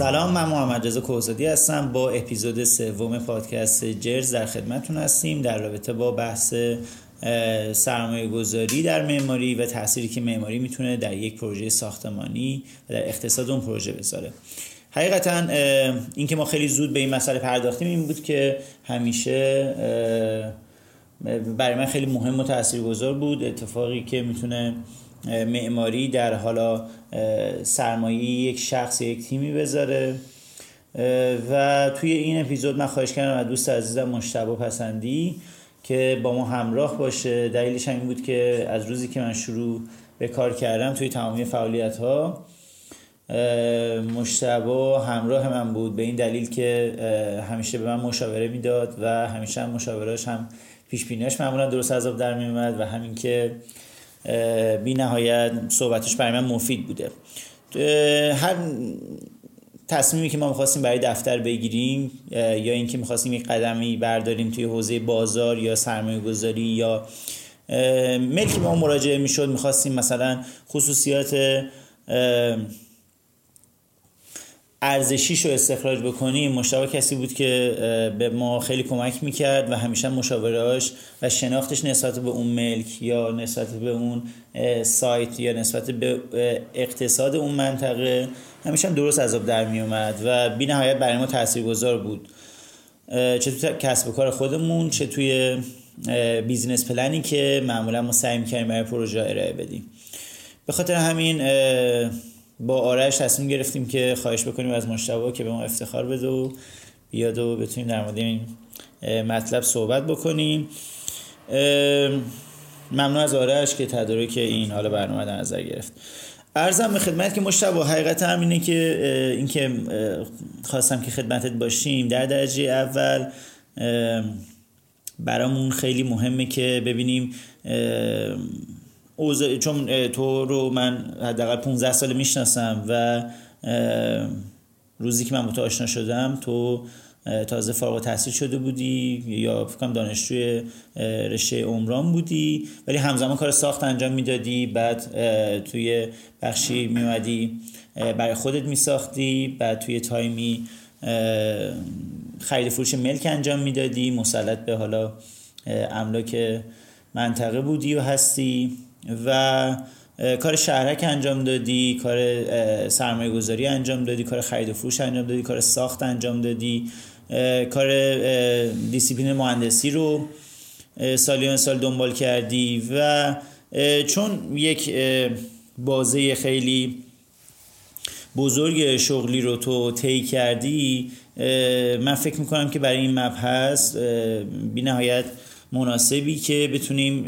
سلام من محمد رضا کوزادی هستم. با اپیزود سوم پادکست جرز در خدمتتون هستیم در رابطه با بحث سرمایه گذاری در معماری و تأثیری که معماری می‌تونه در یک پروژه ساختمانی و در اقتصاد اون پروژه بذاره. حقیقتا اینکه ما خیلی زود به این مسئله پرداختیم این بود که همیشه برای من خیلی مهم و تاثیرگذار بود اتفاقی که می‌تونه معماری در حالا سرمایه یک شخص یک تیمی بذاره. و توی این اپیزود من خواهش کردم از دوست عزیزم مشتبه پسندی که با ما همراه باشه. دلیلش هم این بود که از روزی که من شروع به کار کردم توی تمامی فعالیت ها مشتبه همراه من بود. به این دلیل که همیشه به من مشاوره می‌داد و همیشه هم مشاورهاش هم پیش بینیاش معمولا درست از در میومد و همین که بی نهایت صحبتش برای من مفید بوده. هر تصمیمی که ما می‌خواستیم برای دفتر بگیریم یا اینکه می‌خواستیم یک قدمی برداریم توی حوزه بازار یا سرمایه گذاری یا ملکی ما مراجعه می‌شد می‌خواستیم مثلا خصوصیات ارزشیش رو استخراج بکنیم مشتبه کسی بود که به ما خیلی کمک می‌کرد و همیشه مشاورهاش و شناختش نسبت به اون ملک یا نسبت به اون سایت یا نسبت به اقتصاد اون منطقه همیشه هم درست از در میومد و بی نهایت برای ما تاثیرگذار بود. چه توی کسب کار خودمون چه توی بیزینس پلنی که معمولا ما سعی می‌کنیم برای پروژه ارائه بدیم. به خاطر همین با آرش تصمیم گرفتیم که خواهش بکنیم از مشتبه که به ما افتخار بده و بیاد و بتونیم در مورد این مطلب صحبت بکنیم. ممنون از آرش که تدارک این حال برنامه در نظر گرفت. ارزم به خدمت که مشتبه حقیقت هم اینه که اینکه خواستم که خدمتت باشیم. در درجه اول برامون خیلی مهمه که ببینیم چون تو رو من حداقل 15 سال می‌شناسم و روزی که من با تو آشنا شدم تو تازه فارغ التحصیل شده بودی یا فکرم دانشجوی رشته عمران بودی ولی همزمان کار ساخت انجام می‌دادی بعد توی بخشی میومدی برای خودت میساختی بعد توی تایمی خرید فروش ملک انجام می‌دادی مسلط به حالا املاک منطقه بودی و هستی. و کار شهرک انجام دادی کار سرمایه گذاری انجام دادی کار خرید و فروش انجام دادی کار ساخت انجام دادی کار دیسیپلین مهندسی رو سالیان سال دنبال کردی و چون یک بازه خیلی بزرگ شغلی رو تو طی کردی من فکر می‌کنم که برای این مبحث بی نهایت مناسبی که بتونیم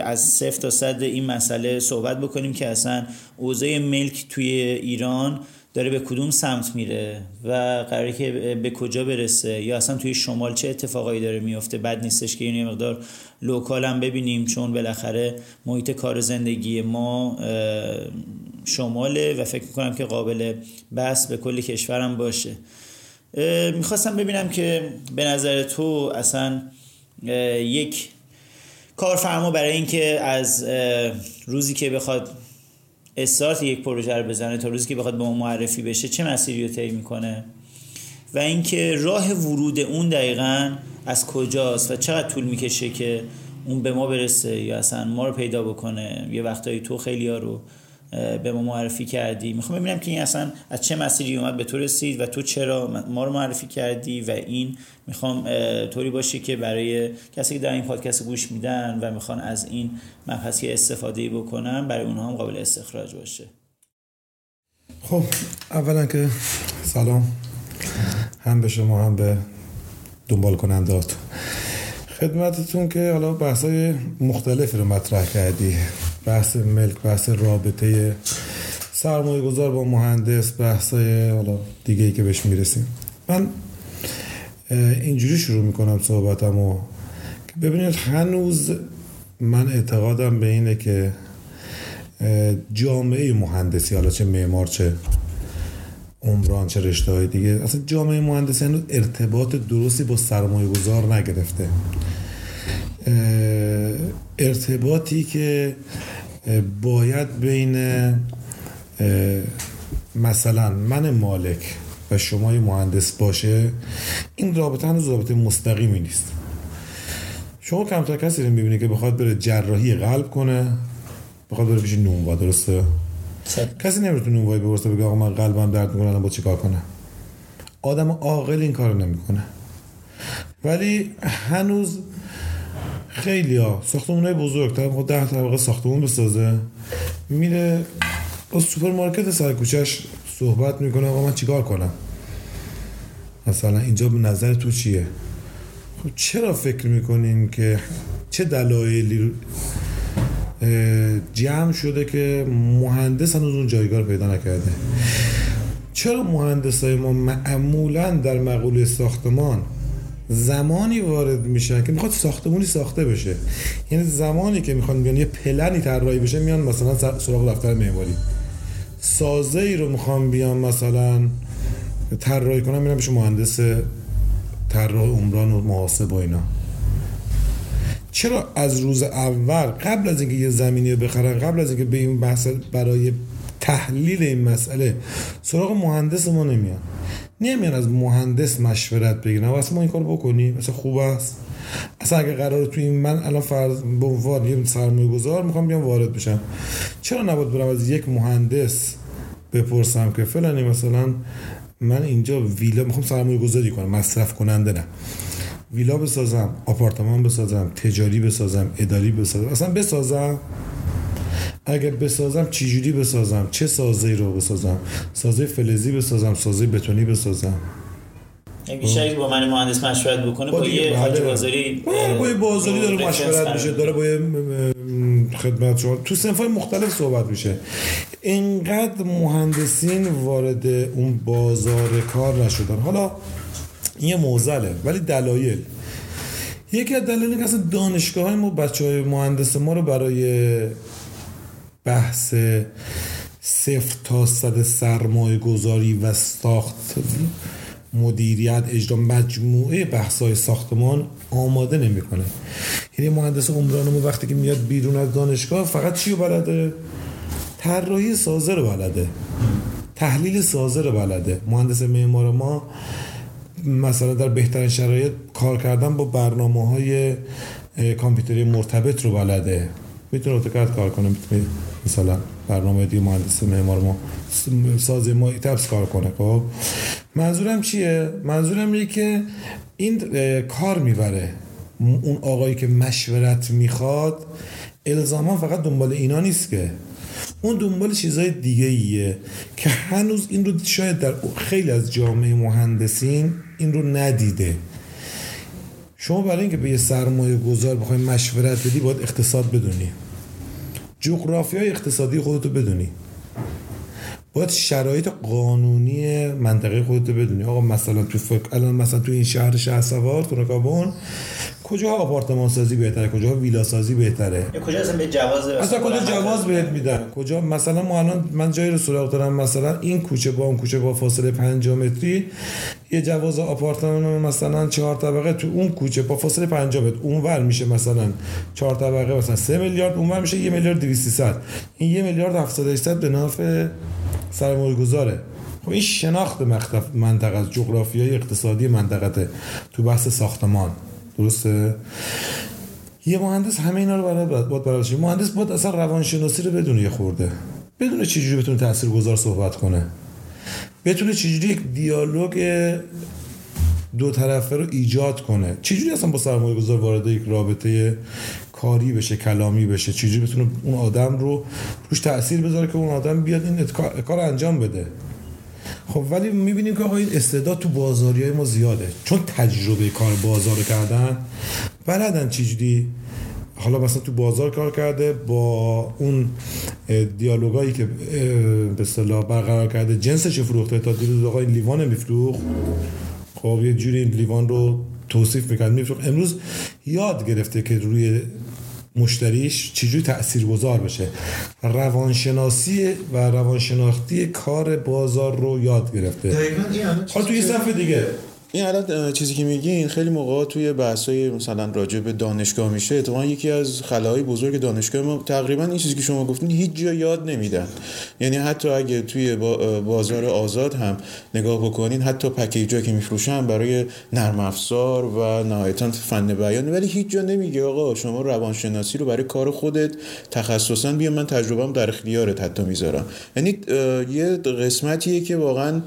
از صفر تا صد این مسئله صحبت بکنیم که اصلا اوضاع ملک توی ایران داره به کدوم سمت میره و قراره که به کجا برسه یا اصلا توی شمال چه اتفاقایی داره میفته؟ بد نیستش که این مقدار لوکال هم ببینیم چون بالاخره محیط کار زندگی ما شماله و فکر می‌کنم که قابل بحث به کل کشورم باشه. می‌خواستم ببینم که به نظر تو اصلا یک کارفرما برای اینکه از روزی که بخواد استارت یک پروژه رو بزنه تا روزی که بخواد به اون معرفی بشه چه مسیری رو طی می‌کنه و اینکه راه ورود اون دقیقا از کجاست و چقدر طول می‌کشه که اون به ما برسه یا اصلا ما رو پیدا بکنه یه وقتایی تو خیلی ها رو به ما معرفی کردی. می‌خوام ببینم که این اصلا از چه مسیری اومد به تو رسید و تو چرا ما رو معرفی کردی و این می‌خوام طوری باشه که برای کسی که در این پادکست گوش میدن و می‌خوان از این مبحثی استفاده بکنن برای اونها هم قابل استخراج باشه. خب اولا که سلام. هم به شما هم به دنبال کنندات خدمتتون که حالا بحثای مختلفی رو مطرح کردی. بحث ملک بحث رابطه سرمایه گذار با مهندس بحثای حالا دیگه ای که بهش می‌رسیم. من اینجوری شروع می‌کنم صحبتم و ببینید هنوز من اعتقادم به اینه که جامعه مهندسی حالا چه معمار چه عمران چه رشته های دیگه اصلا جامعه مهندسی هنوز ارتباط درستی با سرمایه گذار نگرفته ارتباطی که باید بین مثلا من مالک و شما یه مهندس باشه این رابطه هنوز رابطه مستقیمی نیست. شما کمتر کسی رو می‌بینی که بخواد بره جراحی قلب کنه بخواد بره پیش نونوا درسته؟ کسی نمی‌تونه نونوایی ببرسه بگه آقا من قلبم درد می‌کنه الان با چیکار کنه آدم عاقل این کارو نمی‌کنه. ولی هنوز خیلی ها. ساختمون های بزرگ تا خود ده طبقه ساختمون بسازه. میره با سوپرمارکت سر کوچش صحبت می‌کنه آقا من چیکار کنم؟ مثلا اینجا به نظر تو چیه؟ خب چرا فکر می‌کنیم که چه دلایلی جمع شده که مهندس هنوز اون جایگاه پیدا نکرده؟ چرا مهندس های ما معمولا در مقوله ساختمان زمانی وارد میشن که می‌خواد ساختمونی ساخته بشه. یعنی زمانی که می‌خوان بیان یه پلنی طراحی بشه میان مثلا سراغ دفتر معماری. سازه ای رو می‌خوام بیان مثلا طراحی کنم میرم بشه مهندس طراح عمران و محاسب و اینا. چرا از روز اول قبل از اینکه یه زمینی رو بخرن قبل از اینکه به این بحث برای تحلیل این مسئله سراغ مهندس ما نمیان؟ نمیان از مهندس مشورت بگیرن. اصلا ما این کار بکنیم؟ مثلا خوب است؟ اصلا اگه قرار تو این من الان فرض به عنوان یه سرمایه گذار می‌خوام بیام وارد بشم. چرا نباید برم از یک مهندس بپرسم که فلانی مثلا من اینجا ویلا می‌خوام سرمایه گذاری کنم مصرف کننده نه. ویلا بسازم آپارتمان بسازم تجاری بسازم اداری بسازم. اصلا بسازم؟ اگر بسازم چجوری بسازم؟ چه سازه رو بسازم؟ سازه فلزی بسازم سازه بتونی بسازم. بیشتر با من مهندس مشورت بکنه با, یه خاک بازاری با یه بازاری داره مشورت میشه داره با یه خدمت شما. تو سنفای مختلف صحبت میشه. اینقدر مهندسین وارد اون بازار کار نشدن. حالا این یه موزله ولی دلایل. یکی از دلایل که اصلا دانشگاه های ما بچه های مهندس ما رو برای بحث صفر تا صد سرمایه گذاری و ساخت مدیریت اجرا مجموعه بحث های ساختمان آماده نمی‌کنه. یعنی مهندس عمران ما وقتی که میاد بیرون از دانشگاه فقط چی رو بلده؟ طراحی سازه رو بلده. تحلیل سازه رو بلده. مهندس معمار ما مثلا در بهترین شرایط کار کردن با برنامه های کامپیوتری مرتبط رو بلده. می‌تونه اتوکد کار کنه می‌تونه مثلا برنامه دیگه مهندس معمار ما سازه ما تبس کار کنه خب؟ منظورم چیه؟ منظورم اینه که این کار می‌بره. اون آقایی که مشورت می‌خواد الزاما فقط دنبال اینا نیست که. اون دنبال چیزای دیگه ایه که هنوز این رو شاید در خیلی از جامعه مهندسین این رو ندیده. شما برای اینکه به یه سرمایه گذار بخوای مشورت بدی باید اقتصاد بدونی. جغرافی های اقتصادی خودتو بدونی. باید شرایط قانونی منطقه خودتو بدونی. آقا مثلا تو فکر الان مثلا تو این شهر شهر سوار تو کجا آپارتمان سازی بهتره؟ کجا ویلا سازی بهتره کجا اصلا به جواز اصلا کجا جواز بهت میدن؟ کجا؟ مثلا ما الان من جایی رو سراغ دارم مثلا این کوچه با اون کوچه با فاصله 5 متری یه جواز آپارتمان مثلا چهار طبقه تو اون کوچه با فاصله 5 متر. اونور میشه مثلا چهار طبقه مثلا 3 میلیارد اونور میشه 1 میلیارد 200 این 1 میلیارد 700 800 به نفع سرمایه گذاره خب این شناخت منطقه جغرافیای اقتصادی منطقه تو بحث ساختمان. درسته؟ یه مهندس همه اینا رو برای باید برای مهندس باید اصلا روانشناسی رو بدونه یه خورده. بدونه چجوری بتونه تاثیرگذار صحبت کنه. بتونه چجوری یک دیالوگ دو طرفه رو ایجاد کنه. چجوری اصلا با سرمایه گذار وارد یک رابطه کاری بشه کلامی بشه؟ چجوری بتونه اون آدم رو روش تاثیر بذاره که اون آدم بیاد این کار انجام بده؟ خب ولی می‌بینیم که آقا این استعداد تو بازاری های ما زیاده. چون تجربه کار بازار کردن بلدن چجوری حالا مثلا تو بازار کار کرده با اون دیالوگایی که به اصطلاح برقرار کرده جنسش فروخته تا دیروز آقا این لیوان میفروخت. خب یه جوری این لیوان رو توصیف می‌کرد میفروخت. امروز یاد گرفته که روی مشتریش چجوری تأثیر گذار بشه؟ روانشناسی و روانشناختی کار بازار رو یاد گرفته. حالا توی صفحه دیگه. این الان چیزی که میگین خیلی موقع توی بحثای مثلا راجع به دانشگاه میشه. اتفاقا یکی از خلاهای بزرگ دانشگاه ما تقریبا این چیزی که شما گفتین هیچ جا یاد نمیدن. یعنی حتی اگه توی بازار آزاد هم نگاه بکنین حتی پکیجا که میفروشن برای نرم افزار و نهایتا فن بیان ولی هیچ جا نمیگه آقا شما روانشناسی رو برای کار خودت تخصصا بیا من تجربهم در اختیارت حتی می‌ذارم. یعنی یه قسمتیه که واقعا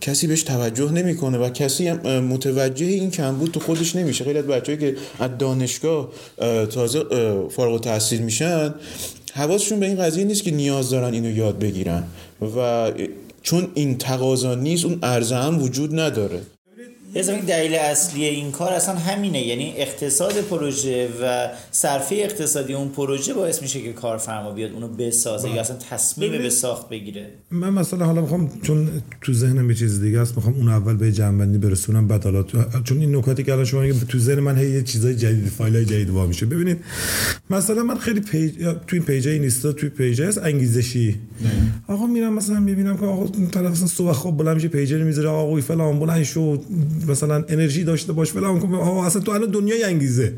کسی بهش توجه نمی‌کنه و کسی متوجه این کمبود تو خودش نمیشه. خیلی از بچه‌ای که از دانشگاه تازه فارغ التحصیل میشن حواسشون به این قضیه نیست که نیاز دارن اینو یاد بگیرن. و چون این تقاضا نیست اون ارزه هم وجود نداره. این دلیل اصلی این کار اصلا همینه یعنی اقتصاد پروژه و صرفه اقتصادی اون پروژه باعث میشه که کارفرما بیاد اونو بسازه یا اصلا تصمیم به ساخت بگیره. من مثلا حالا می‌خوام چون تو ذهنم یه چیز دیگه است می‌خوام اون اول به جنبندی برسونم بعد حالا چون این نکاتی که الان شما تو ذهن من هی یه چیزای جدید فایل های جدید وا میشه. ببینید مثلا من خیلی page تو این page اینستا تو page هست انگیزشی. آقا میرم مثلا می‌بینم که آقا طرف مثلا صبح خوب بلند میشه page می‌ذاره آقا فلان بلند شو. مثلا انرژی داشته باش فلان کن. آقا اصلا تو الان دنیای انگیزه.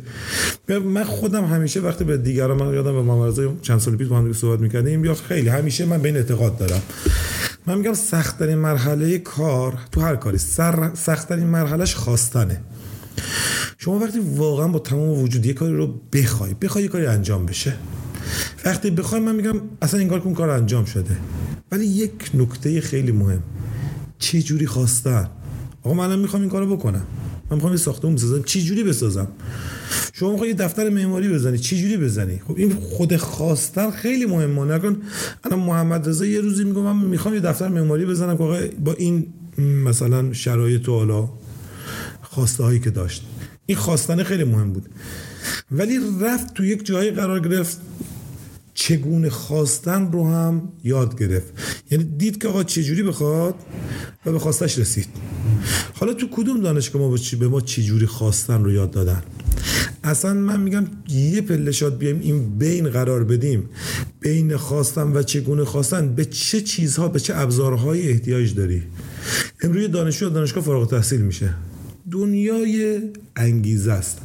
من خودم همیشه وقتی به دیگران من یادم به محمد چند سال پیش با هم صحبت می‌کردیم یا خیلی همیشه من به این اعتقاد دارم. من میگم سخت ترین مرحله کار تو هر کاری سخت ترین مرحلهش خواستنه شما وقتی واقعا با تمام وجود یه کاری رو بخوای بخوای یه کاری انجام بشه. وقتی بخوای من میگم اصلا این کار کن کار انجام شده. ولی یک نکته خیلی مهم. چه جوری خواستن؟ آقا من می‌خوام این کارو بکنم. من می‌خوام یه ساختمون بسازم. چی جوری بسازم؟ شما می‌خوای یه دفتر معماری بزنی. چی جوری بزنی؟ خب این خود خواستن خیلی مهمه. نکن الان محمد رضا یه روزی میگم من می‌خوام یه دفتر معماری بزنم که با این مثلا شرایط و حالا خواسته هایی که داشت. این خواستن خیلی مهم بود. ولی رفت تو یک جایی قرار گرفت. چگونه خواستن رو هم یاد گرفت. یعنی دید که آقا چجوری بخواد و به خواستش رسید. حالا تو کدوم دانشگاه ما به ما چجوری خواستن رو یاد دادن؟ اصلا من میگم یه پله شاد بیایم این بین قرار بدیم. بین خواستن و چگونه خواستن به چه چیزها به چه ابزارهایی احتیاج داری؟ امروز دانشجو دانشگاه فارغ تحصیل میشه. دنیای انگیزه است.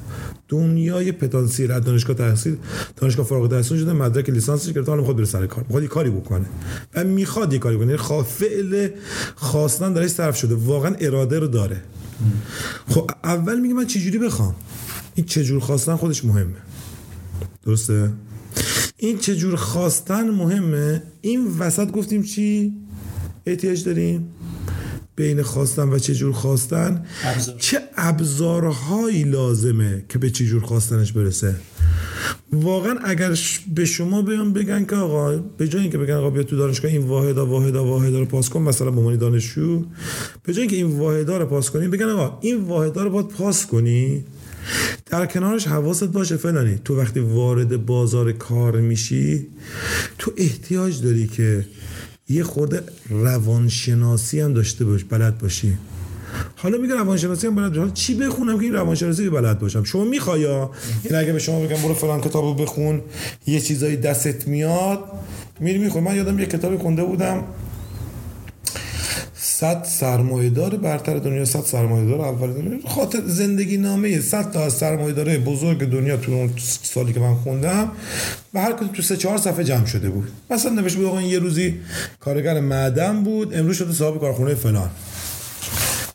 دنیای پتانسیل از دانشگاه تحصیل دانشگاه فارغ التحصیل شده مدرک لیسانسش گرفته حالا می‌خواد بره سر کار می‌خواد یه کاری بکنه. و می‌خواد یه کاری کنه یعنی فعل خواستن درش صرف شده. واقعا اراده رو داره. خب اول میگه من چجوری بخوام؟ این چجور خواستن خودش مهمه. درسته؟ این چجور خواستن مهمه؟ این وسط گفتیم چی؟ احتیاج داریم؟ بین خواستن و چجور خواستن. چه ابزارهایی لازمه که به چجور خواستنش برسه؟ واقعا اگر به شما بیان بگن که آقا به جای اینکه بگن آقا بیا تو دانشگاه این واحدا واحدا واحدا رو پاس کن مثلا به عنوان دانشجو به جای اینکه این واحدا رو پاس کنی بگن آقا این واحدا رو باید پاس کنی. در کنارش حواست باشه فلانی تو وقتی وارد بازار کار میشی تو احتیاج داری که یه خورده روانشناسی هم داشته باش بلد باشی. حالا میگه روانشناسی هم بلد باشم چی بخونم که این روانشناسی بلد باشم؟ شما می‌خوای این اگه به شما بگم برو فلان کتابو بخون یه چیزایی دستت میاد میری می‌خوای. من یادم یه کتابی خونده بودم. صد سرمایه‌دار برتر دنیا صد سرمایه‌دار اول دنیا. خاطر زندگی نامه صد تا از سرمایه‌دارای بزرگ دنیا تو اون سالی که من خوندم و هر کدوم تو سه چهار صفحه جمع شده بود. مثلا نوشته بود آقا یه روزی کارگر معدن بود امروز شده صاحب کارخونه فلان.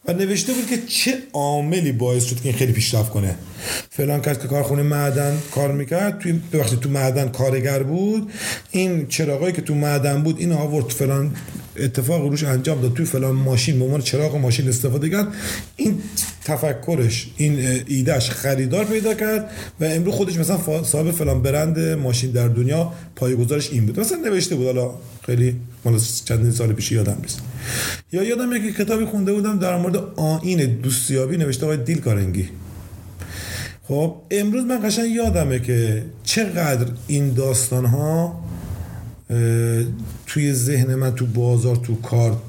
و نوشته بود که چه عاملی باعث شد که این خیلی پیشرفت کنه. فلان کس که کارخونه معدن کار می‌کرد توی وقتی تو معدن کارگر بود این چراغایی که تو معدن بود این آورد فلان اتفاق روش انجام داد. توی فلان ماشین به عنوان چراغ ماشین استفاده کرد. این تفکرش این ایدهش خریدار پیدا کرد و امروز خودش مثلا صاحب فلان برند ماشین در دنیا پایه‌گذارش این بود. مثلا نوشته بود حالا خیلی مال چندین سال پیش یادم نیست. یا یادم یک کتابی خونده بودم در مورد آین دوستیابی نوشته آقای دیل کارنگی خب امروز من قشنگ یادمه که چقدر این داستان ها توی ذهن من تو بازار تو کار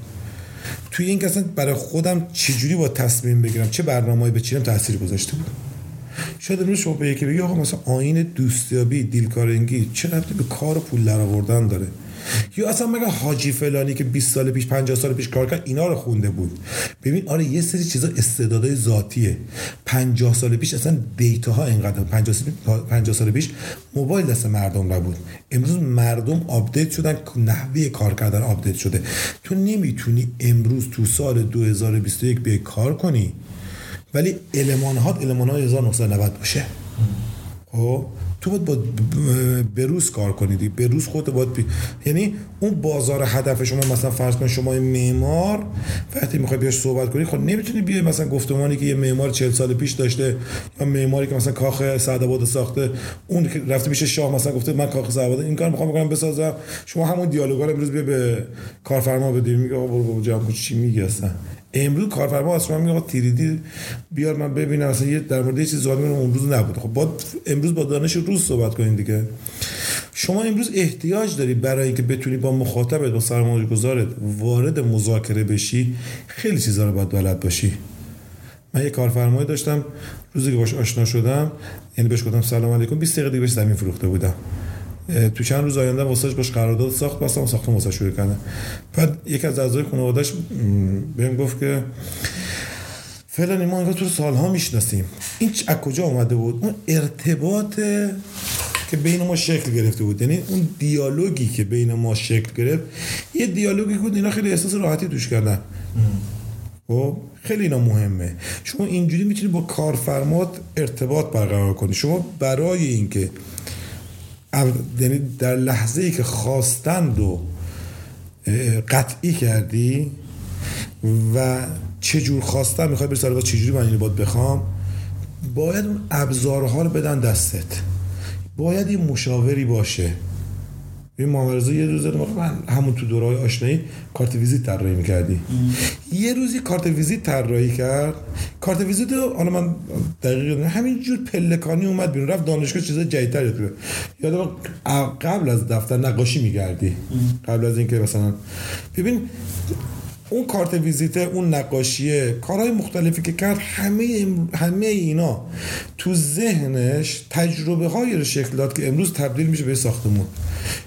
توی این که برای خودم چجوری با تصمیم بگیرم چه برنامه‌ای بچینم تاثیر گذاشته بود؟ شاید امروز شما به یکی بگی آقا مثلا آیین دوست‌یابی دیل کارنگی چه به کار پول در آوردن داره؟ یا اصلا مگه حاجی فلانی که 20 سال پیش 50 سال پیش کار کرد اینا رو خونده بود؟ ببین آره یه سری چیزا استعدادهای ذاتیه. 50 سال پیش اصلا data ها اینقدر 50 سال 50 سال پیش موبایل دست مردم نبود. امروز مردم update شدن نحوه کار کردن update شده. تو نمی‌تونی امروز تو سال 2021 بیای کار کنی ولی المان ها المان های 1990 باشه. خب؟ تو باید با بروز کار کنیدی بروز خود باید بی... یعنی اون بازار هدف شما مثلا فرض کن شما معمار وقتی می‌خوای بیاش صحبت کنی خب نمی‌تونی بیای مثلا گفتمانی که یه معمار 40 سال پیش داشته یا معماری که مثلا کاخ سعدآباد ساخته اون که رفته میشه شاه مثلا گفته من کاخ سعدآباد این کار می‌خوام بکنم بسازم. شما همون دیالوگا رو امروز بیا به کارفرما بدید میگه آقا برو جمع چی میگی اصلا؟ امروز کارفرما اصلا میگه تیریدی بیار من ببینم اصلا یه در مورد یه چیز ظالم اون روز نبود. خب با امروز با دانش روز صحبت کنید دیگه. شما امروز احتیاج داری برای اینکه بتونی با مخاطبت با سرمایه گذارت وارد مذاکره بشی خیلی چیزا رو باید بلد باشی. من یه کارفرمایی داشتم روزی که باش آشنا شدم یعنی بهش گفتم سلام علیکم 20 دقیقه دیگه بهش زمین فروخته بودم. تو چند روز آینده واسش باش قرارداد ساخت بستم ساختم واسه شروع کردم بعد یک از اعضای خانواده‌اش بهم گفت که فلانی ما انگار تو سالها می‌شناسیم. این از کجا اومده بود؟ اون ارتباط که بین ما شکل گرفته بود. یعنی اون دیالوگی که بین ما شکل گرفت یه دیالوگی بود اینا خیلی احساس راحتی توش کردن. خب خیلی اینا مهمه. شما اینجوری می‌تونی با کارفرمات ارتباط برقرار کنی. شما برای اینکه یعنی در لحظه ای که خواستن رو قطعی کردی و چجور خواستن می‌خوای بری سر چجوری من اینو باید بخوام باید اون ابزارها رو بدن دستت. باید یه مشاوری باشه. این معامله یه روز من همون تو دورهای آشنایی کارت ویزیت طراحی می‌کردی. یه روزی کارت ویزیت طراحی کرد کارت ویزیت حالا من دقیق همینجور پلکانی اومد بیرون رفت دانشگاه چیزای جدیدتر یاد یادم قبل از دفتر نقاشی میگردی قبل از اینکه مثلا ببین اون کارت ویزیت اون نقاشیه کارهای مختلفی که کرد همه همه اینا تو ذهنش تجربه های رو شکل داد که امروز تبدیل میشه به ساختمون.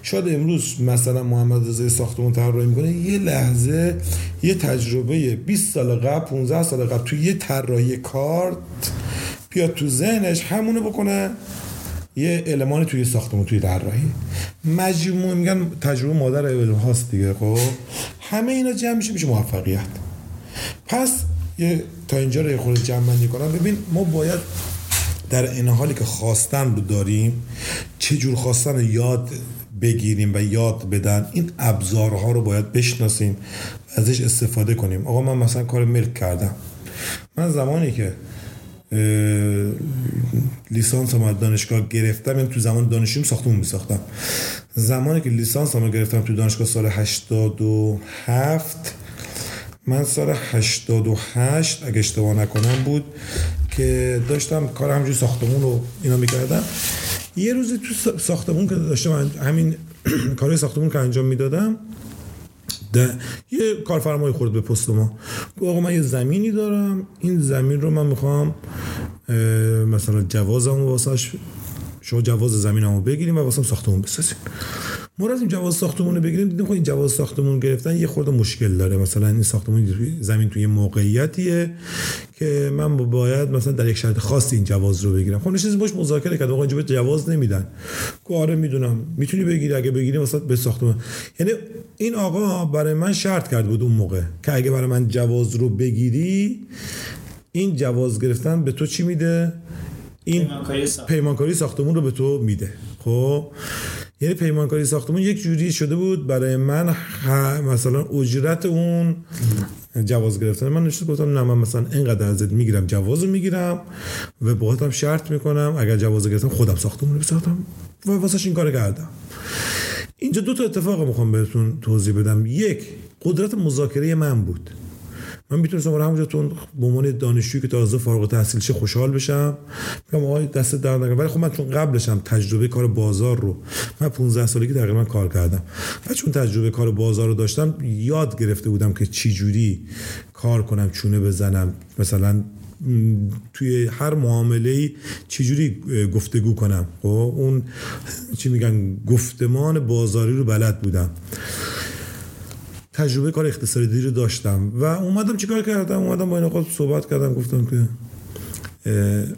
شاید امروز مثلا محمد رضا ساختمون طراحی می‌کنه یه لحظه یه تجربه 20 سال قبل 15 سال قبل تو یه طراحی کارت بیاد تو ذهنش همونو بکنه. یه المانی توی ساختمون توی طراحی. مجموع میگن تجربه مادر علم هاست دیگه خب؟ همه اینا جمع میشه میشه موفقیت. پس یه تا اینجا رو یه خورده جمع بندی کنم. ببین ما باید در این حالی که خواستن رو داریم چه جور خواستن رو یاد بگیریم و یاد بدن این ابزارها رو باید بشناسیم ازش استفاده کنیم. آقا من مثلا کار ملک کردم. من زمانی که لیسانس هم از دانشگاه گرفتم. یعنی تو زمان دانشجویم ساختمون می ساختم زمانی که لیسانس هم گرفتم تو دانشگاه سال 87 من سال 88 اگه اشتباه نکنم بود که داشتم کار همجوری ساختمون رو اینا می‌کردم. یه روزی تو ساختمون که داشتم همین کارهای ساختمون که انجام می‌دادم یه کارفرمای خورد به پست ما. آقا من یه زمینی دارم. این زمین رو من می‌خوام مثلا جوازم واسش شما جواز زمینمو بگیریم و واسم ساختمون بسازیم. ما این جواز ساختمون رو بگیریم دیدیم خب این جواز ساختمون گرفتن یه خورده مشکل داره. مثلا این ساختمون زمین توی موقعیتیه که من باید مثلا در یک شرط خاصی این جواز رو بگیرم. خب نشستی باش مذاکره کردم آقا اینجا جواز نمیدن. آره می‌دونم. می‌تونی بگیری. اگه بگیری مثلا به ساختمون. یعنی این آقا برای من شرط کرد بود اون موقع که اگه برای من جواز رو بگیری این جواز گرفتن به تو چی میده؟ این پیمانکاری ساختمون رو به تو میده. خب؟ یعنی پیمانکاری ساختمون یک جوری شده بود برای من مثلا اجرت اون جواز گرفتن. من نشد گفتم نه من مثلا اینقدر ازت می‌گیرم جواز رو می‌گیرم و باهاتم شرط می‌کنم اگر جواز گرفتم خودم ساختمون رو بساختم و واسش این کار کردم. اینجا دو تا اتفاق می‌خوام بهتون توضیح بدم. یک قدرت مذاکره من بود. من می‌تونستم برای همونجا به عنوان دانشجویی که تازه فارغ التحصیل شه خوشحال بشم. میگم آقای دست در ولی خب من چون قبلشم تجربه کار بازار رو من 15 سالگی تقریبا کار کردم. و چون تجربه کار بازار رو داشتم یاد گرفته بودم که چی جوری کار کنم چونه بزنم. مثلا توی هر معامله چجوری گفتگو کنم. خب اون چی میگن؟ گفتمان بازاری رو بلد بودم. تجربه کار اقتصادی رو داشتم و اومدم چیکار کردم؟ اومدم با این آقا صحبت کردم گفتم که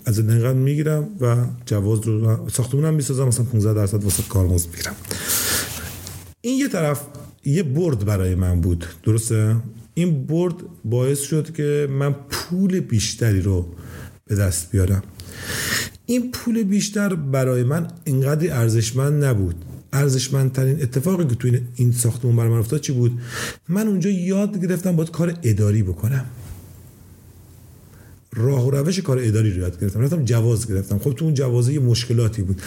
از اینقدر می‌گیرم و جواز رو ساختمونم می‌سازم مثلا 15 درصد واسه کارمزد می‌گیرم. این یه طرف یه برد برای من بود درسته؟ این برد باعث شد که من پول بیشتری رو به دست بیارم. این پول بیشتر برای من اینقدر ارزشمند نبود. ارزشمندترین اتفاقی که توی این ساختمون برای من افتاد چی بود؟ من اونجا یاد گرفتم باید کار اداری بکنم. راه و روش کار اداری رو یاد گرفتم. رفتم جواز گرفتم. خب تو اون جوازه یه مشکلاتی بود.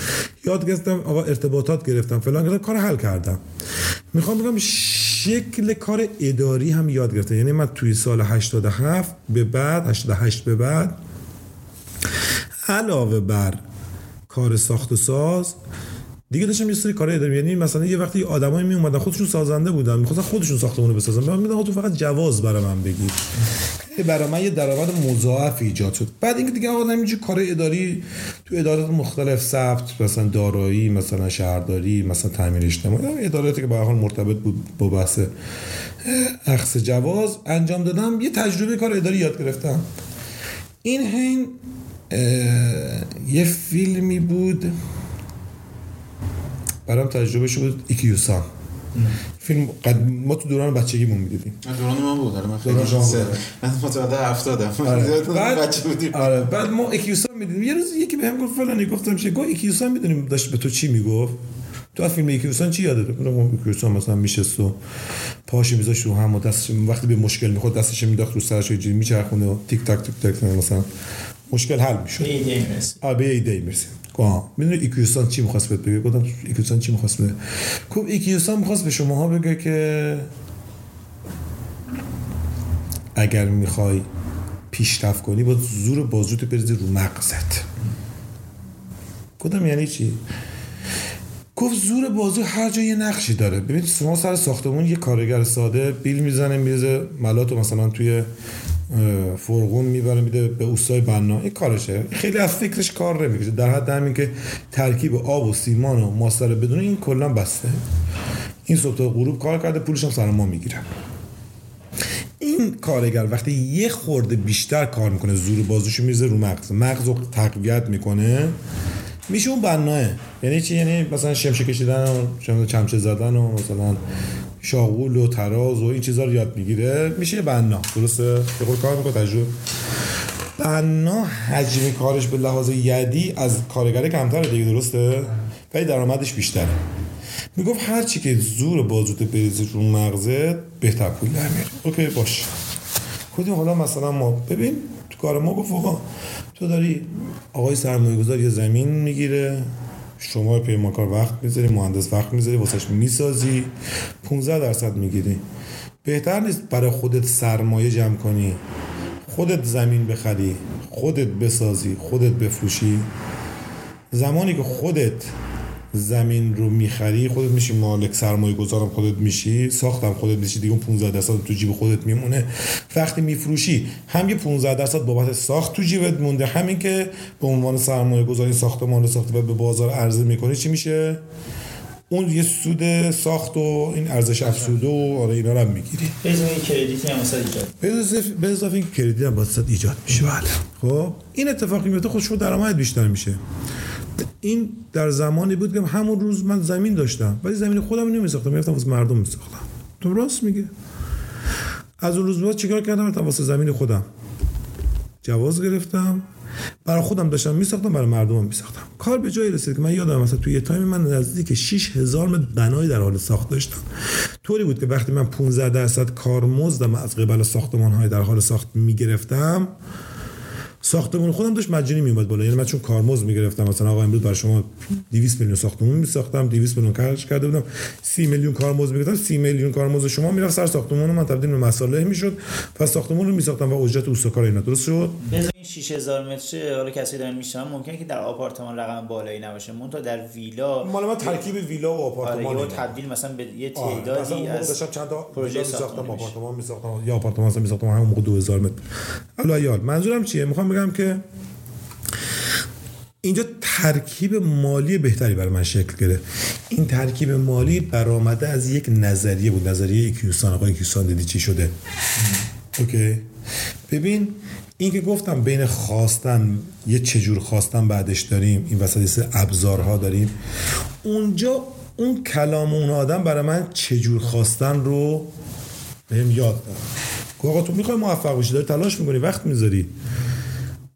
یاد گرفتم آقا ارتباطات گرفتم فلان گرفتم. کار حل کردم. می‌خوام بگم شکل کار اداری هم یاد گرفتم. یعنی من توی سال 87 به بعد 88 به بعد علاوه بر کار ساخت و ساز دیگه داشتم یه سری کارهای دارم. یعنی مثلا یه وقتی آدمایی می اومدن خودشون سازنده بودن می‌خواستن خودشون ساختمون رو بسازن من می‌دونم تو فقط جواز برای من بگیر. برای من یه درآمد مضاعف ایجاد شد. بعد اینکه دیگه آقا نمیشه کار اداری تو ادارات مختلف ثبت مثلا دارایی مثلا شهرداری مثلا تعمیر اجتماعی اداراتی که به حال مرتبط بود با بحث اخص جواز انجام دادم یه تجربه کار اداری یاد گرفتم. این هین یه فیلمی بود برام تجربه شد بود ایکیوسان فیلم قد... ما تو دوران بچگیمون می‌دیدیم. دوران من بود آره من خیلی من متولد 70 آره. بعد بچه بودیم. آره بعد ما ایکیوسان می‌دیدیم. یه روز یکی بهم گفت فلانی گفتم چه گفت ایکیوسان می‌دونیم. داشت به تو چی می‌گفت؟ تو از فیلم ایکیوسان چی یادته گفتم ایکیوسان مثلا می‌نشست و پاشو میذاشت رو هم و دستش وقتی به مشکل می‌خورد دستش مینداخت رو سرش جوری میچرخونه و تیک تاک تیک تاک مثلا مشکل حل می‌شد. ایده می‌رسید. آ به ایده می‌رسید. آه می‌دونی ایکیوسان چی می‌خواست بهت بگه؟ گفتم ایکیوسان چی می‌خواست بگه خب ایکیوسان می‌خواست به شماها بگه که اگر می‌خوای پیشرفت کنی باید زور بازوتو بریزی رو مغزت. گفتم یعنی چی؟ گفت زور بازو هر جا یه نقشی داره. ببین شما سر ساختمون یه کارگر ساده بیل می‌زنه میرزه ملاتو مثلا توی فرغون می‌بره میده به اوستای بنا. این کارشه. خیلی از فکرش کار نمی‌کشه. در حد همین که ترکیب آب و سیمان و ماستر بدون این کلا بسته. این صبح تا غروب کار کرده پولش هم سر ما می‌گیرن این کارگر وقتی یه خورده بیشتر کار می‌کنه زور بازوشو میزه رو مغز. مغز رو تقویت می‌کنه. میشه اون بناه یعنی چی؟ یعنی مثلا شمشه کشیدن و چمچه زدن و مثلا شاغول و تراز و این چیزا رو یاد می‌گیره. میشه یه بنا. درسته؟ به قول کار می‌کنه تجربه. بنا حجم کارش به لحاظ یدی از کارگر کمتره دیگه درسته؟ ولی درآمدش بیشتره. می‌گفت هر چی که زور بازوت بریزی رو مغزت بهتر پول در اوکی باش. کدیم حالا مثلا ما ببین تو کار ما گفت تو داری آقای سرمایه گذار یه زمین می‌گیره شما پیمانکار وقت می‌ذاری مهندس وقت می‌ذاری واسش می‌سازی 15 درصد می‌گیری. بهتر نیست برای خودت سرمایه جمع کنی خودت زمین بخری خودت بسازی خودت بفروشی. زمانی که خودت زمین رو می‌خری خودت میشی مالک سرمایه گذارم خودت میشی ساختم خودت میشی دیگه 15 درصد تو جیب خودت میمونه. وقتی میفروشی هم یه 15 درصد بابت ساخت تو جیبت مونده. همین که به عنوان سرمایه گذاری ساختمان رو ساخته و به بازار عرضه می‌کنی چی میشه؟ اون یه سود ساخت و این ارزش افزوده و آره اینا رو هم می‌گیری. به کردیتی هم ایجاد. به اضافه این کردیت هم ایجاد میشه. بله. خب این اتفاقی میفته خودش درآمد بیشتر میشه. این در زمانی بود که همون روز من زمین داشتم ولی زمین خودم نمی ساختم می‌رفتم واسه مردم می ساختم تو راست میگه از اون روز بعد چیکار کردم؟ رفتم واسه زمین خودم. جواز گرفتم. برای خودم داشتم میساختم برای مردمم میساختم. کار به جایی رسید که من یادم مثلا توی یه تایم من نزدیک 6000 متر بنای در حال ساخت داشتم. طوری بود که وقتی من 15 درصد کارمزدم از قبل ساختمان های در حال ساخت می‌گرفتم ساختمون خودم داشت مجانی میومد بالا. یعنی من چون کارمزد می‌گرفتم مثلا آقا امروز برای شما 200 میلیون ساختمون میساختم 200 میلیون خرج کرده بودم 30 میلیون کارمزد می‌گرفتم 30 میلیون کارمزد شما می‌رفت سر ساختمون من تبدیل به مصالح می‌شد پس ساختمون رو میساختم و اجرت اوستاکار اینا. درست شد؟ 6000 متر حالا کسی دارن میشن ممکنه که در آپارتمان رقم بالایی نباشه. مون تا در ویلا مال من ترکیب ویلا و آپارتمان آره تبدیل مثلا به یه آره، تعدادی از چند تا پروژه میشه. آپارتمان می‌ساختم یا آپارتمان مثلا می‌ساختم همون موقع 2000 متر. حالا یاد منظورم چیه؟ می‌خوام بگم که اینجا ترکیب مالی بهتری برای من شکل گرفت. این ترکیب مالی برآمده از یک نظریه بود. نظریه ایکیوسان آقای ایکیوسان دیدی چی شده؟ اوکی. ببین این که گفتم بین خواستن یه چجور خواستن بعدش داریم این وسط ابزارها داریم اونجا اون کلام اون آدم برای من چجور خواستن رو بهم یاد داد. آقا تو می‌خوای موفق بشی داری تلاش می‌کنی وقت می‌ذاری.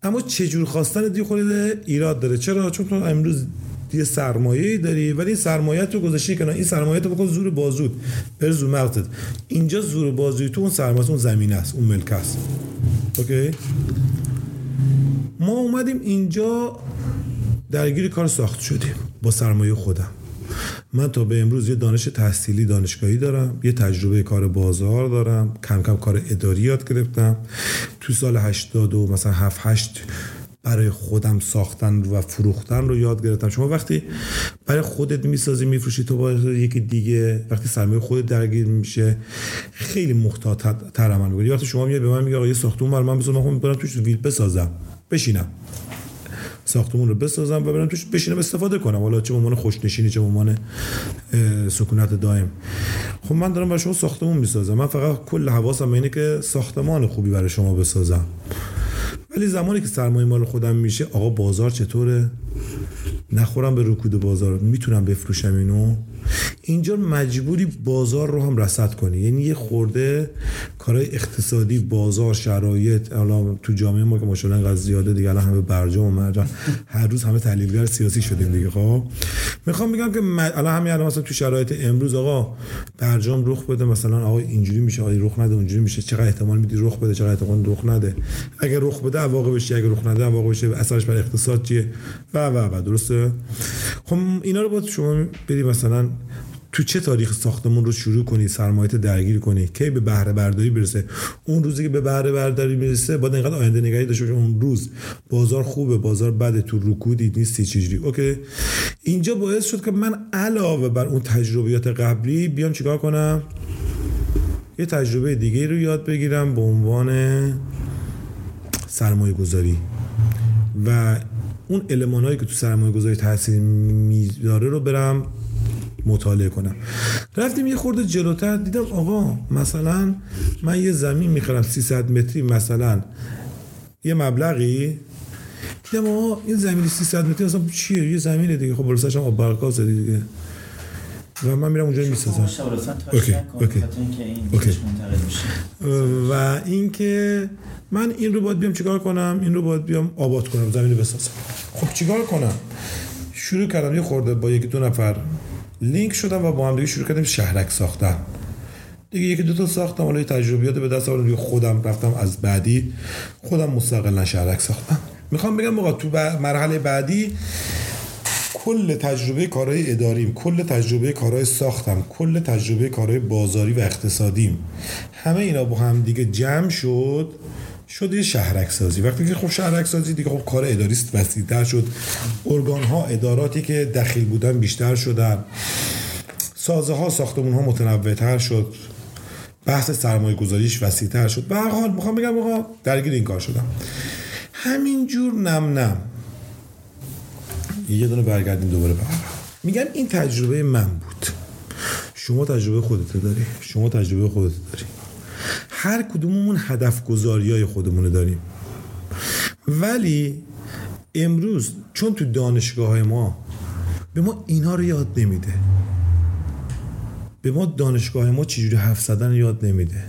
اما چجور خواستن دی خود ایراد داره. چرا؟ چون تو امروز یه سرمایه داری ولی این سرمایه تو گذاشتی کنار. این سرمایه تو بکن زور بازود. بر زور مغزت. اینجا زور بازوی تو اون سرمایه اون زمینه است اون ملک است. اوکی؟ ما اومدیم اینجا درگیر کار ساخت شدیم با سرمایه خودم. من تا به امروز یه دانش تحصیلی دانشگاهی دارم یه تجربه کار بازار دارم کم کم کار اداری یاد گرفتم. تو سال 80 و مثلا 7 8 برای خودم ساختن و فروختن رو یاد گرفتم. شما وقتی برای خودت می‌سازی میفروشی تو با یکی دیگه وقتی سرمایه خودت درگیر میشه خیلی محتاط تر عمل می‌کنی. وقتی شما میاد به من میگه آقا یه ساختمون برای من بذار من برم توش ویل بسازم بشینم. ساختمون رو بسازم و برم توش بشینم استفاده کنم. حالا چه عنوان خوشنشینی چه عنوان سکونت دائم. خب من دارم برای شما ساختمون می‌سازم. من فقط کل حواسم اینه که ساختمان خوبی برای شما بسازم. ولی زمانی که سرمایه مال خودم میشه آقا بازار چطوره؟ نخورم به رکود بازار می‌تونم بفروشم اینو؟ اینجا مجبوری بازار رو هم رصد کنی. یعنی یه خورده کارهای اقتصادی بازار شرایط الان تو جامعه ما که ماشاءالله انقدر زیاده دیگه الان همه برجام و مرجع هر روز همه تحلیلگر سیاسی شدیم دیگه خب؟ می‌خوام بگم که الان همین الان مثلا تو شرایط امروز آقا برجام رخ بده مثلا آقا اینجوری میشه آقا رخ نده اونجوری میشه چقدر احتمال میدی رخ بده چقدر احتمال رخ نده؟ اگه رخ بده عواقبش چیه اگه رخ نده عواقبش چیه؟ اثرش بر اقتصاد چیه؟ و و و درسته؟ خب اینا رو باید شما بری مثلا تو چه تاریخ ساختمون رو شروع کنی سرمایه درگیر کنی؟ کی به بهره برداری برسه؟ اون روزی که به بهره برداری می‌رسه باید اینقدر آینده نگری داشته باشه اون روز بازار خوبه بازار بده تو رکودی نیستی چجوری؟ اوکی؟ اینجا باعث شد که من علاوه بر اون تجربیات قبلی بیام چیکار کنم؟ یه تجربه دیگه رو یاد بگیرم به عنوان سرمایه گذاری و اون علمان هایی که تو سرمایه گذاری تاثیر می‌ذاره رو برم. مطالعه کنم. رفتیم یه خورده جلوتر دیدم آقا مثلا من یه زمین می‌خرم 300 متری مثلا. یه مبلغی؟ دیدم آقا این زمین 300 متری اصلا چیه؟ یه زمینه دیگه. خب برسش هم آب برکاز دیگه. و من میرم اونجا می‌سازم. اوکی، اوکی. و اینکه من این رو باید بیام چیکار کنم؟ این رو باید بیام آباد کنم زمین رو بسازم. خب چیکار کنم؟ شروع کردم یه خورده با یکی دو نفر لینک شدم و با هم دیگه شروع کردیم شهرک ساختن. دیگه یکی دو تا ساختم حالا تجربیات به دست آوردم خودم رفتم از بعدی. خودم مستقلا شهرک ساختم. می‌خوام بگم آقا تو مرحله بعدی کل تجربه کارهای اداریم کل تجربه کارهای ساختم کل تجربه کارهای بازاری و اقتصادیم. همه اینا با هم دیگه جمع شد. شد یه شهرک سازی وقتی که خب شهرک سازی دیگه خب کار اداری وسیع‌تر شد. ارگان ها اداراتی که دخیل بودن بیشتر شدن. سازه ها ساختمون ها متنوع شد. بحث سرمایه گذاریش وسیع‌تر شد. به هر حال می‌خوام بگم آقا درگیر این کار شدم. همینجور نم نم. یه دونه برگردیم دوباره به. میگم این تجربه من بود. شما تجربه خودت داری. شما تجربه خودت داری. هر کدوممون هدف گذاری های خودمون داریم. ولی امروز چون تو دانشگاه های ما به ما اینا رو یاد نمیده. به ما دانشگاه ما چجوری حرف زدن یاد نمیده.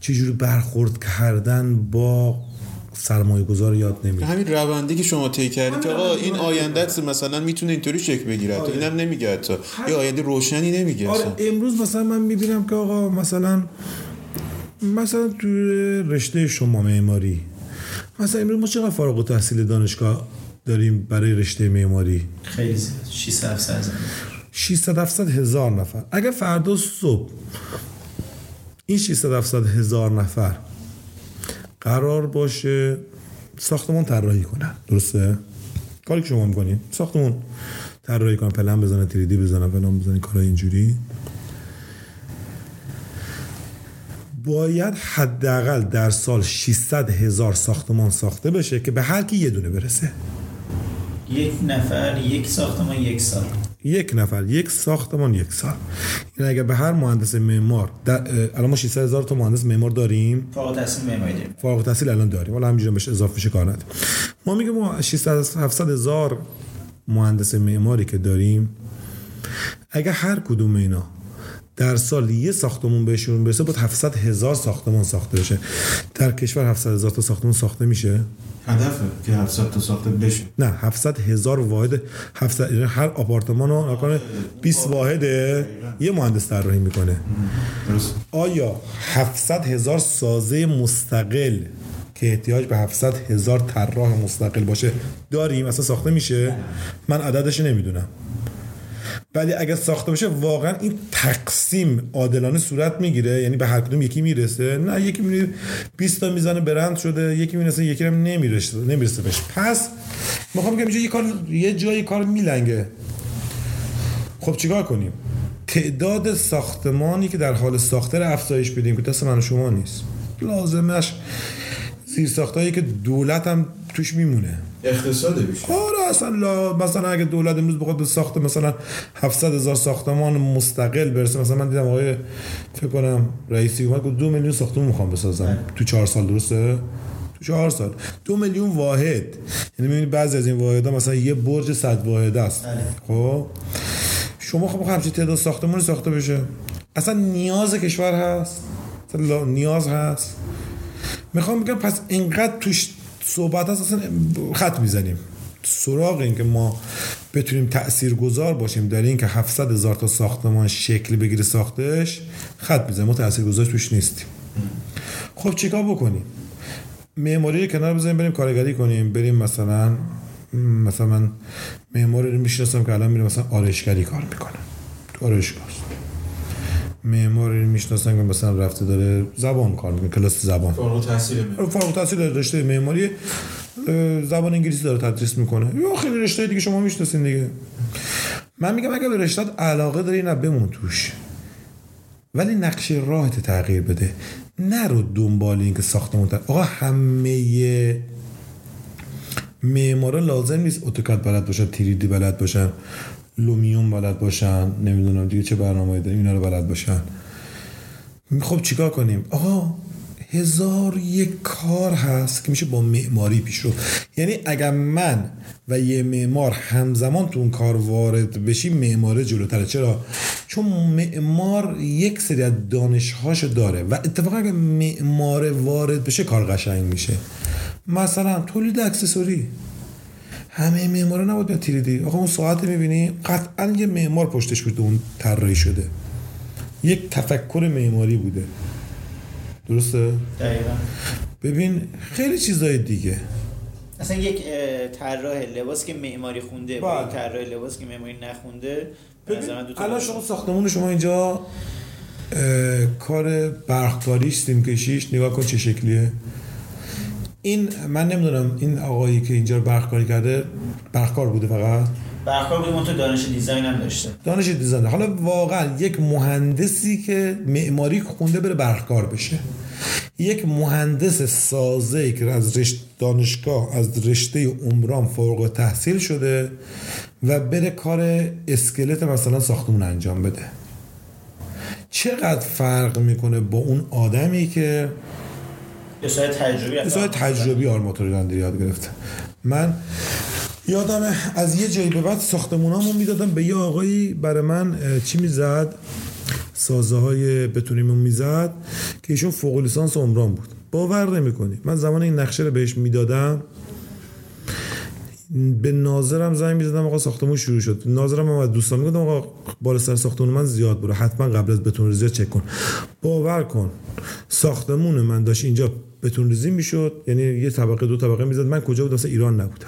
چجوری برخورد کردن با سرمایه گذار یاد نمیده. همین روندی که شما طی کردید که آقا این آیندهت مثلا می‌تونه اینطوری شکل بگیره. آره. اینم نمیگه حتی. یه آینده روشنی نمیگه آره. امروز مثلا من می‌بینم که آقا مثلا مثلا تو رشته شما معماری مثلا امروز ما چقدر فارغ التحصیل دانشگاه داریم برای رشته معماری؟ خیلی زیاد. 600 700 زن 600 700 هزار نفر. اگر فردا صبح این 600 700 هزار نفر قرار باشه ساختمان طراحی کنن. درسته؟ کاری که شما می‌کنین ساختمون طراحی کنن. پلن بزنن تریدی بزنن فلان بزنن کارهای اینجوری. باید حداقل در سال 600 هزار ساختمان ساخته بشه که به هر کی یه دونه برسه. یک نفر یک ساختمان یک سال. یک نفر یک ساختمان یک سال. این اگر به هر مهندس معمار الان ما 600 هزار تا مهندس معمار داریم. فارغ التحصیل معماری داریم. فارغ التحصیل الان داریم. حالا همینجوری بهش اضافه کار نداریم ما میگیم ما 600 700 هزار مهندس معماری که داریم اگر هر کدوم اینا در سال یه ساختمون بهشون برسه بود 700 هزار ساختمان ساخته بشه. در کشور 700 هزار تا ساختمان ساخته میشه؟ هدفه که 700 تا ساخته بشه. نه 700 هزار واحد 700 یعنی هر آپارتمان رو نکنه 20 واحد یه مهندس طراحی می‌کنه. درست. آیا 700 هزار سازه مستقل که احتیاج به 700 هزار طراح مستقل باشه داریم؟ اصلا ساخته میشه؟ من عددش نمی‌دونم. ولی اگر ساخته باشه واقعا این تقسیم عادلانه صورت می‌گیره. یعنی به هر کدوم یکی می‌رسه. نه یکی میره 20 تا می‌زنه برند شده. یکی می‌رسه یکی هم نمی‌رسه نمی‌رسه بهش. پس می‌خوام بگم یه کار یه جایی کار میلنگه. خب چیکار کنیم؟ تعداد ساختمانی که در حال ساخته رو افزایش بدیم که دست من شما نیست. لازمش زیر ساختایی که دولت هم توش میمونه. اقتصاد بیشتر. آره اصلا لا مثلا اگه دولت امروز بخواد به ساخت مثلا 700 هزار ساختمان مستقل برسه مثلا من دیدم آقای فکر کنم رئیسی اومد گفت دو میلیون ساختمان می‌خوام بسازم. تو چهار سال درسته؟ تو چهار سال. دو میلیون واحد. یعنی می‌بینید بعضی از این واحد مثلا یه برج صد واحد است. خب؟ شما خب همچین تعداد ساختمانی ساخته بشه. اصلا نیاز کشور هست؟ اصلا لا- نیاز هست. می‌خوام بگم پس اینقدر توش صحبت هست اصلا خط می‌زنیم. سراغ این که ما بتونیم تأثیر گذار باشیم در این که 700 هزار تا ساختمان شکل بگیره ساختش خط می‌زنیم. ما تأثیر گذار توش نیستیم. خب چیکار بکنیم؟ معماری کنار بزنیم بریم کارگری کنیم. بریم مثلا مثلا من معماری رو می‌شناسم که الان میره مثلا آرایشگری کار می‌کنه. آرایشگاه معماری رو می‌شناسم که مثلا رفته داره زبان کار می‌کنه کلاس زبان. فارغ التحصیل فارغ التحصیل داره رشته معماری زبان انگلیسی داره تدریس می‌کنه. یا خیلی رشته دیگه شما می‌شناسین دیگه. من میگم اگه به رشتت علاقه داری نه بمون توش. ولی نقشه راهت تغییر بده. نرو دنبال این که ساختمون تر. آقا همه معمارا لازم نیست اتوکاد بلد باشن تیریدی بلد باشن. لومیون بلد باشن نمی‌دونم دیگه چه برنامه‌ای داریم اینا رو بلد باشن. خب چیکار کنیم؟ آقا هزار یک کار هست که میشه با معماری پیش رو. یعنی اگر من و یه معمار همزمان تو اون کار وارد بشیم معماره جلوتره. چرا؟ چون معمار یک سری از دانشهاشو داره و اتفاقا اگر معمار وارد بشه کار قشنگ میشه. مثلا تولید اکسسوری. همه معمارا نباید بیان تیریدی. آقا اون ساعت می‌بینی قطعا یه معمار پشتش بوده اون طراحی شده. یک تفکر معماری بوده. درسته؟ دقیقا. ببین خیلی چیزای دیگه. اصلا یک طراح لباس که معماری خونده با بله. یک طراح لباس که معماری نخونده به الان شما ساختمون شما اینجا کار برقکاریش سیم کشیش نگاه کن چه شکلیه. این من نمی‌دونم این آقایی که اینجا رو برقکاری کرده برقکار بوده فقط؟ برخواه بودیم اون تو دانش دیزاین هم داشته. دانش دیزاین. حالا واقعا یک مهندسی که معماری خونده بره برقکار بشه. یک مهندس سازه که از رشت دانشگاه از رشته عمران فوق تحصیل شده و بره کار اسکلت مثلا ساختمون انجام بده. چقدر فرق می‌کنه با اون آدمی که سال تجربی سال تجربی آرماتوری رانندگی یاد گرفته من یادم از یه جایی به بعد ساختمونامو می‌دادم به یه آقایی برای من چی می‌زد؟ سازه های بتونیمون می‌زد که ایشون فوق لیسانس عمران بود. باور نمی‌کنی. من زمان این نقشه رو بهش می‌دادم به ناظرم زنگ می‌زدم آقا ساختمون شروع شد. ناظرم هم از دوستان می‌گفتم آقا بالا سر ساختمون من زیاد برو. حتما قبل از بتون ریزی چک کن. باور کن ساختمون من داشت اینجا بتون ریزی می‌شد یعنی یه طبقه دو طبقه می‌زد. من کجا بودم مثلا ایران نبودم.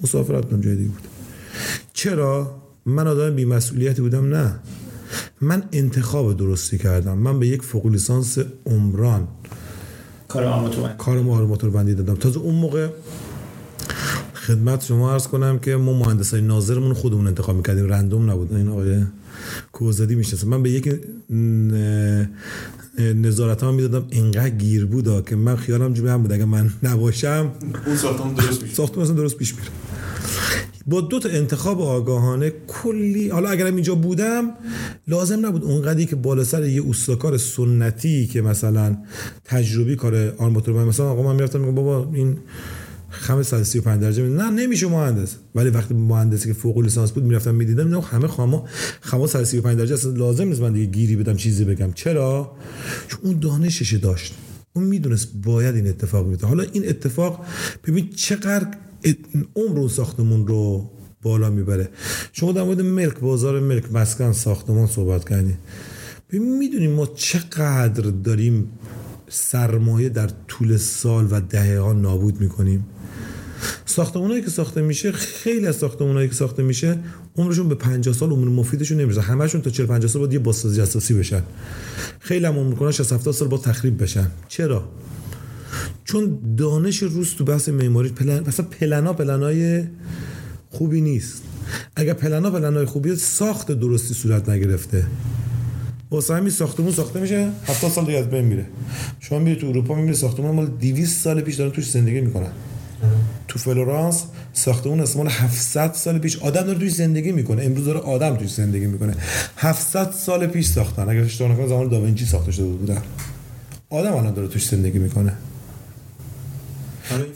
مسافرت بودم جای دیگه بودم چرا؟ من آدم بیمسئولیتی بودم نه. من انتخاب درستی کردم. من به یک فوق لیسانس عمران کار آرماتور کار آرماتور بندی دادم. تازه اون موقع خدمت شما عرض کنم که ما مهندس های ناظرمون خودمون انتخاب می‌کردیم. رندوم نبود. این آقای کوزدی می‌شناسه. من به یک نظارت ها می‌دادم. اینقدر گیر بودا که من خیالم جبه هم بود. اگه من نباشم اون ساختمون درست میشه. ساختمون اصلا درست پیش میره. با دو تا انتخاب آگاهانه کلی حالا اگرم اینجا بودم لازم نبود اونقدری که بالا سر یه اوستاکار سنتی که مثلا تجربی کار آرماتور مثلا آقا من می‌رفتم میگم بابا این خم 135 درجه نه نمیشه مهندس. ولی وقتی مهندسی که فوق لیسانس بود می‌رفتم می‌دیدم نه همه خاما خما 135 درجه اصلا لازم نیست من دیگه گیری بدم چیزی بگم. چرا؟ چون اون دانشش داشت. اون می‌دونست باید این اتفاق بیفته. حالا این اتفاق ببین چقدر عمر اون ساختمون رو بالا می‌بره. شما در مورد ملک بازار ملک مسکن ساختمان صحبت کنید ببین می‌دونیم ما چقدر داریم سرمایه در طول سال و دهه ها نابود می‌کنیم؟ ساختمانهایی که ساخته میشه خیلی از ساختمانهایی که ساخته میشه عمرشون به 50 سال عمر مفیدشون نمی‌رسه. همشون تا 40 50 سال باید یه بازسازی اساسی بشن. خیلی هم عمر کنن 60 70 سال با تخریب بشن. چرا؟ چون دانش روز تو بحث معماری پلن مثلا پلنا پلنای خوبی نیست. اگر پلنا پلنای خوبی ساخت درستی صورت نگرفته. واسه همین ساختمون ساخته میشه 70 سال دیگه از بین میره. شما میری تو اروپا می‌بینی ساختمون مال 200 سال پیش دارن توش زندگی می‌کنن. تو فلورانس ساختمون از مال 700 سال پیش. آدم داره توش زندگی می‌کنه. امروز داره آدم توش زندگی می‌کنه. 700 سال پیش ساختن. اگر اشتباه نکنم زمان داوینچی ساخته شده بودن. آدم الان داره توش زندگی می‌کنه.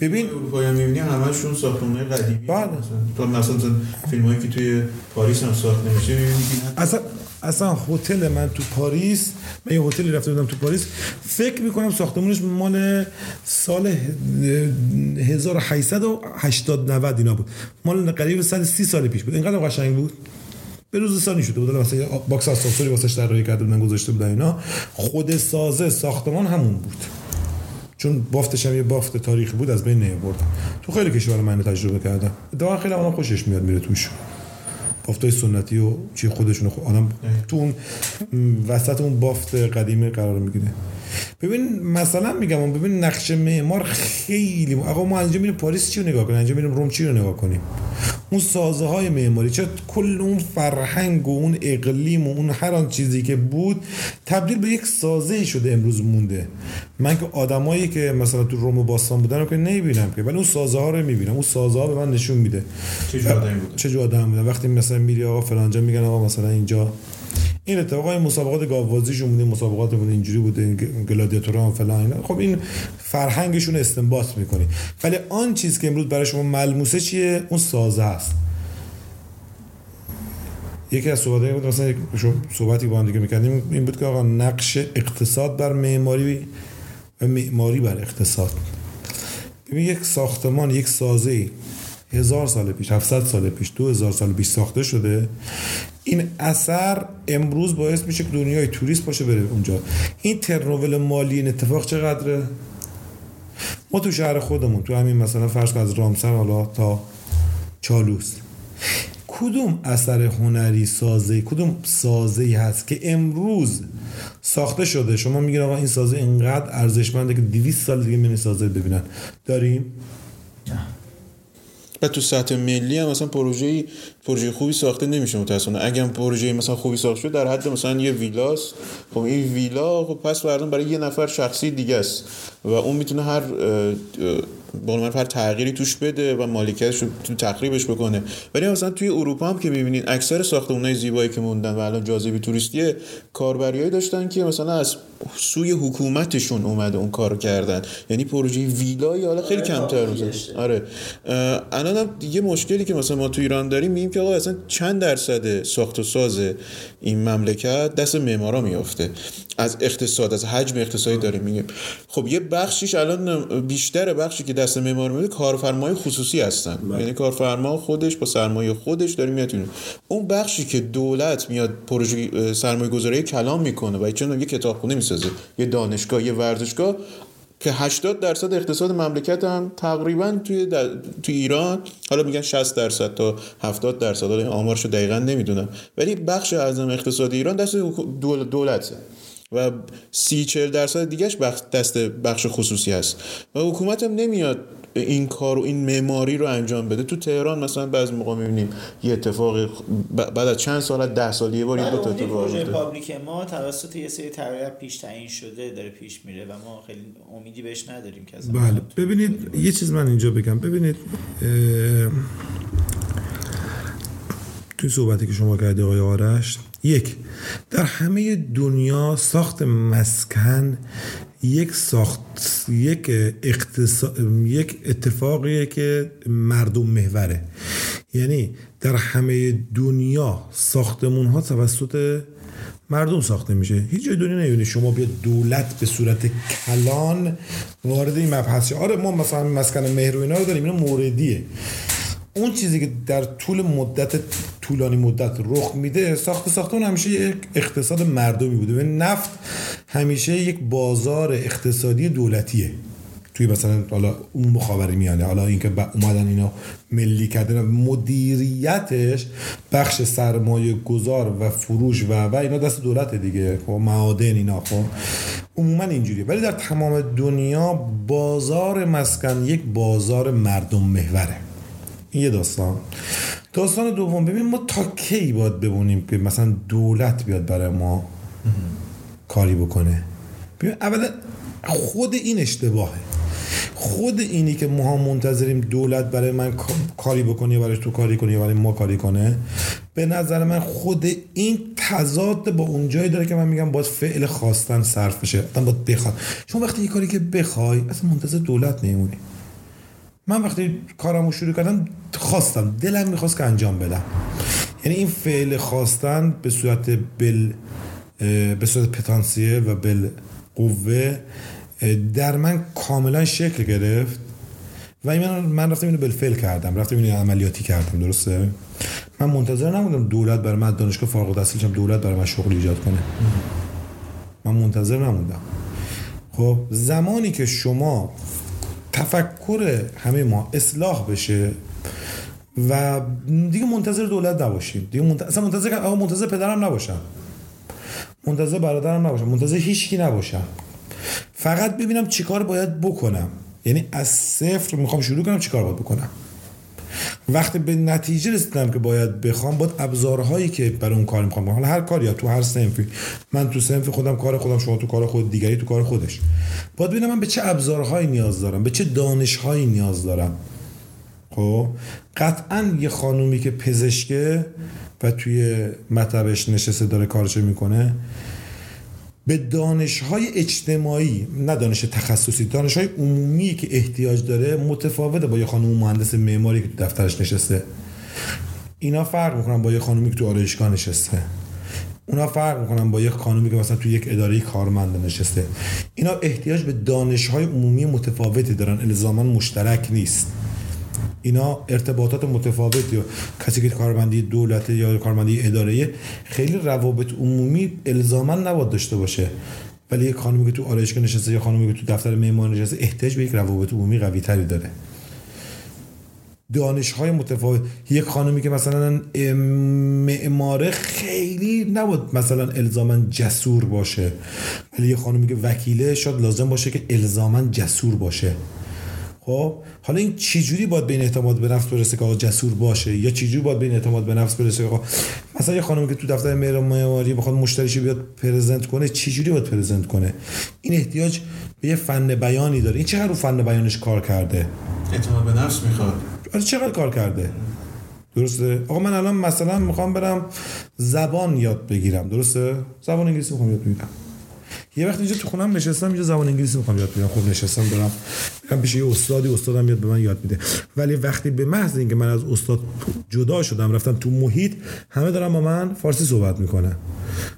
ببین اروپایی هم می‌بینی همشون ساختمان‌های قدیمی. بله. تو مثلا فیلمایی که توی پاریس هم ساخته میشه اصلا اصلا هتل من تو پاریس من یه هتلی رفته بودم تو پاریس. فکر می‌کنم ساختمونش مال سال 1880 90 اینا بود. مال قریب 130 سال پیش بود. اینقدر قشنگ بود. به روز رسانی شده بود. مثلا box آسانسوری واسش طراحی کرده بودن گذاشته بودن اینا. خود سازه ساختمان همون بود. چون بافتش هم یه بافت تاریخی بود از بین نمیبردم تو خیلی کشور من تجربه کردم. اتفاقا خیلی آدم خوشش میاد میره توش. بافتای سنتی و چی خودشون خود آدم تو اون وسط اون بافت قدیمی قرار می‌گیره. ببین مثلا میگم ببین نقش معمار خیلی آقا ما اینجا میریم پاریس چی رو نگاه کنیم؟ اینجا میریم روم چی رو نگاه کنیم؟ اون سازه های معماری چه کل اون فرهنگ و اون اقلیم و اون هر آن چیزی که بود تبدیل به یک سازه شده امروز مونده. من که آدمایی که مثلا تو روم و باستان بودن رو که نمی‌بینم که ولی اون سازه ها رو می‌بینم. اون سازه ها به من نشون میده. چه آدم بوده وقتی مثلا میری آقا فلانجا میگن آقا مثلا اینجا این اتفاق های مسابقات گاوبازیشون بوده مسابقات اینجوری بوده گلادیاتورا و فلان خب این فرهنگشون استنباط می‌کنی ولی آن چیز که امروز برای شما ملموسه چیه؟ اون سازه است یکی از صحبتایی بود مثلا صحبتی با هم دیگه می‌کردیم این بود که آقا نقش اقتصاد بر معماری و معماری بر اقتصاد. ببین یک ساختمان یک سازه هزار سال پیش 700 سال پیش دو هزار سال پیش ساخته شده. این اثر امروز باعث میشه که دنیای توریست باشه بره اونجا. این ترنوول مالی این اتفاق چقدره؟ ما تو شهر خودمون تو همین مثلا فرض از رامسر حالا تا چالوس کدوم اثر هنری سازه کدوم سازه هست که امروز ساخته شده؟ شما میگین آقا این سازه اینقدر ارزشمنده که 200 سال دیگه می‌بینی سازه ببینن. داریم؟ و تو سطح ملی هم مثلا پروژه پروژه خوبی ساخته نمیشه متأسفانه اگه پروژه مثلا خوبی ساخته شده در حد مثلا یه ویلاست خب این ویلا خب پس فردا برای یه نفر شخصی دیگه است. و اون می‌تونه هر با هر تغییری توش بده و مالکیتش رو تو تخریبش بکنه. ولی مثلا توی اروپا هم که می‌بینید اکثر ساختمان‌های زیبایی که موندن و الان جاذبه توریستی کاربریایی داشتن که مثلا از سوی حکومتشون اومده اون کارو کردن. یعنی پروژه ویلای حالا خیلی آره، کمتر آره. الان هم یه مشکلی که مثلا ما تو ایران داریم میگیم که آقا اصلا چند درصد ساخت و ساز این مملکت دست معمارا میافته. از اقتصاد از حجم اقتصادی داریم میگیم. خب یه بخشیش الان بیشتر بخشی که دست معمار میده کارفرمای خصوصی هستن. بله. یعنی کارفرما خودش با سرمایه خودش داره میاد اون بخشی که دولت میاد پروژه سرمایه گذاری کلام می‌کنه و چون یه کتابخونه می‌سازه یه دانشگاه یه ورزشگاه که 80 درصد اقتصاد مملکت هم تقریبا توی توی ایران. حالا میگن 60 درصد تا 70 درصد. حالا آمارشو دقیقا نمی‌دونم. ولی بخش اعظم اقتصاد ایران دست دولته. و سی چل درصد دیگهش بخش دست بخش خصوصی هست. و حکومت هم نمیاد این کار و این معماری رو انجام بده. تو تهران مثلا بعضی موقع می‌بینیم یه اتفاق بعد از چند سال ده سال یه بار یه دو تا اتفاق پروژه پابلیک ما توسط یه سری طراح پیش تعیین شده داره پیش میره و ما خیلی امیدی بهش نداریم که بله. ببینید یه چیز من اینجا بگم. ببینید توی صحبتی که شما کرده آقای آرش یک در همه دنیا ساخت مسکن یک ساخت یک اقتصاد یک اتفاقیه که مردم محوره. یعنی در همه دنیا ساختمون ها توسط مردم ساخته میشه. هیچ جای دنیا نمی‌بینی. شما بیا دولت به صورت کلان وارد این مبحث آره ما مثلا مسکن مهر و اینا رو داریم. اینا موردیه. اون چیزی که در طول مدت طولانی مدت رخ میده ساخت ساختمون همیشه یک اقتصاد مردمی بوده. و نفت همیشه یک بازار اقتصادی دولتیه. توی مثلا حالا اون مخابره میانه حالا اینکه اومدن اینا ملی کردن مدیریتش بخش سرمایه گذار و فروش و و اینا دست دولت دیگه. خب معادن اینا خب. عموما اینجوریه. ولی در تمام دنیا بازار مسکن یک بازار مردم محوره. این یه داستان. داستان دوم ببین ما تا کی باید ببونیم که مثلا دولت بیاد برای ما کاری بکنه؟ ببین اولا خود این اشتباهه. خود اینی که ما منتظریم دولت برای من کاری بکنه یا برای تو کاری کنه یا برای ما کاری کنه به نظر من خود این تضاد با اون جایی داره که من میگم باید فعل خواستن صرف بشه. باید بخواد. چون وقتی یه کاری که بخوای اصلا منتظر دولت نمیمونی. من وقتی کارمو شروع کردم خواستم. دلم می‌خواست که انجام بدم. یعنی این فعل خواستن به صورت بل به صورت پتانسیه و بل قوه در من کاملا شکل گرفت. و این من, من رفتم اینو بالفعل کردم. رفتم اینو عملیاتی کردم درسته؟ من منتظر نبودم دولت برای من دانشگاه فارغ التحصیل دولت برای من شغل ایجاد کنه. من منتظر نموندم خب زمانی که شما تفکر همه ما اصلاح بشه و دیگه منتظر دولت نباشیم. دیگه منتظر اصلا منتظر آقا منتظر پدرم نباشم. منتظر برادرم نباشم. منتظر هیچکی نباشم. فقط ببینم چیکار باید بکنم. یعنی از صفر می‌خوام شروع کنم چیکار باید بکنم. وقتی به نتیجه رسیدم که باید بخوام باید ابزارهایی که برای اون کار می‌خوام. حالا هر کاری تو هر سنفی. من تو سنف خودم کار خودم شما تو کار خود دیگری تو کار خودش. باید ببینم من به چه ابزارهایی نیاز دارم به چه دانشهایی نیاز دارم. خب؟ قطعا یه خانومی که پزشکه و توی مطبش نشسته داره کارش می‌کنه به دانش های اجتماعی نه دانش تخصصی دانش های عمومی که احتیاج داره متفاوته با یه خانم مهندس معماری که دفترش نشسته. اینا فرق می‌کنن با یه خانومی که تو آرایشگاه نشسته. اونا فرق می‌کنن با یه خانومی که مثلا تو یک اداره کارمند نشسته. اینا احتیاج به دانش های عمومی متفاوتی دارن. الزاما مشترک نیست. اینا ارتباطات متفاوتی کسی که کارمندی دولت یا کارمندی اداره خیلی روابط عمومی الزاما نباید داشته باشه. ولی یک خانمی که تو آرایشگاه نشسته یا خانمی که تو دفتر معمار نشسته احتیاج به یک روابط عمومی قوی تری داره. دانش های متفاوت. یک خانمی که مثلا معماره خیلی نباید مثلا الزاما جسور باشه. ولی یک خانمی که وکیله شاید لازم باشه که الزاما جسور باشه. خب حالا این چجوری باید بین اعتماد به نفس برسه که آقا جسور باشه؟ یا چجوری باید بین اعتماد به نفس برسه که مثلا یه خانمی که تو دفتر مهر معماری بخواد مشتریش بیاد پرزنت کنه چجوری باید پرزنت کنه؟ این احتیاج به یه فن بیانی داره. این چقدر رو فن بیانش کار کرده؟ اعتماد به نفس می‌خواد. آره چقدر کار کرده؟ درسته؟ آقا من الان مثلا می‌خوام برم زبان یاد بگیرم. درسته؟ زبان انگلیسی می‌خوام یاد بگیرم. یه وقت اینجا تو خونم نشستم اینجا زبان انگلیسی می‌خوام یاد بگیرم خوب نشستم دارم میرم پیش یه استادی استادم میاد به من یاد میده. ولی وقتی به محض اینکه من از استاد جدا شدم رفتم تو محیط همه دارم با من فارسی صحبت می‌کنن.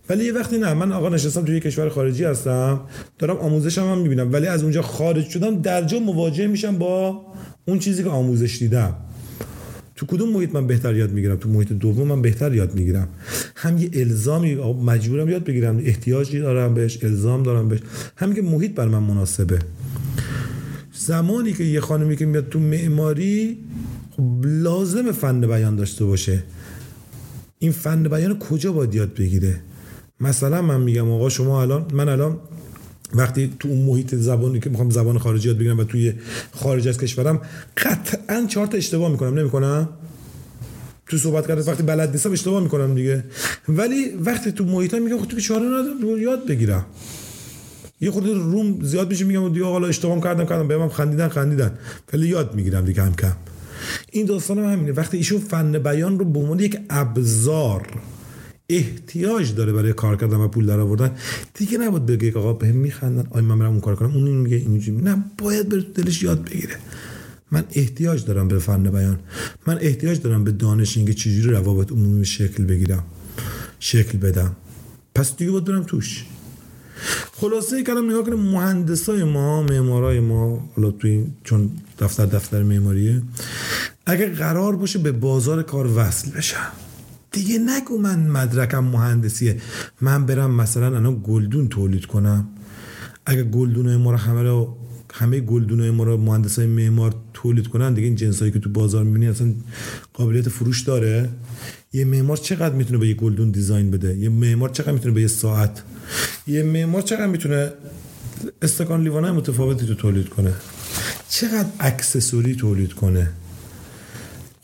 ولی یه وقتی نه من آقا نشستم توی یه کشور خارجی هستم دارم آموزشم هم می‌بینم. ولی از اونجا خارج شدم در جا مواجه میشم با اون چیزی که آموزش دیدم. تو کدوم محیط من بهتر یاد می‌گیرم؟ تو محیط دوم من بهتر یاد می‌گیرم. هم یه الزامی مجبورم یاد بگیرم احتیاجی دارم بهش الزام دارم بهش. همین که محیط بر من مناسبه. زمانی که یه خانمی که میاد تو معماری خب لازم فن بیان داشته باشه. این فن بیان کجا باید یاد بگیره؟ مثلا من میگم آقا شما الان من الان وقتی تو اون محیط زبانی که می‌خوام زبان خارجی یاد بگیرم و توی خارج از کشورم قطعا چهار تا اشتباه می‌کنم نمی‌کنم؟ تو صحبت کرده وقتی بلد نیستم اشتباه می‌کنم دیگه. ولی وقتی تو محیط میگم خب تو که چاره ندارم یاد بگیرم. یه خورده روم زیاد میشه میگم دیگه حالا اشتباه کردم کردم بهم خندیدن خندیدن. ولی یاد می‌گیرم دیگه کم کم. این داستان هم همینه. وقتی ایشون فن بیان رو به عنوان یک ابزار احتیاج داره برای کار کردن و پول در آوردن دیگه نباید بگه آقا بهم میخندن آی من برم اون کار کنم؟ اون میگه اینجوری نه باید بره دلش یاد بگیره. من احتیاج دارم به فن بیان. من احتیاج دارم به دانش اینکه چجوری روابط عمومی شکل بگیرم شکل بدم. پس دیگه باید برم توش. خلاصه کردم نگاه کنیم مهندسای ما معمارای ما حالا توی چون دفتر دفتر معماریه اگر قرار باشه به بازار کار وصل بشم دیگه نگو من مدرکم مهندسیه. من برم مثلا الان گلدون تولید کنم. اگر گلدون ما رو همه رو همه گلدون ما رو مهندس های معمار تولید کنن دیگه این جنسایی که تو بازار می‌بینی اصلا قابلیت فروش داره. یه معمار چقدر می‌تونه به یه گلدون دیزاین بده؟ یه معمار چقدر می‌تونه به یه ساعت؟ یه معمار چقدر می‌تونه استکان لیوانه متفاوتی تو تولید کنه؟ چقدر اکسسوری تولید کنه؟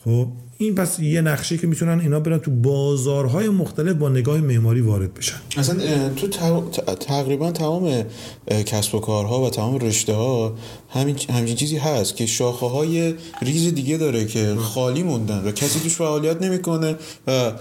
خب این پس یه نقشه که می‌تونن اینا برن تو بازارهای مختلف با نگاه معماری وارد بشن. اصلا تو تقریبا تمام کسب و کارها و تمام رشته ها همین همچین چیزی هست که شاخه های ریز دیگه داره که خالی موندن و کسی توش فعالیت نمی‌کنه و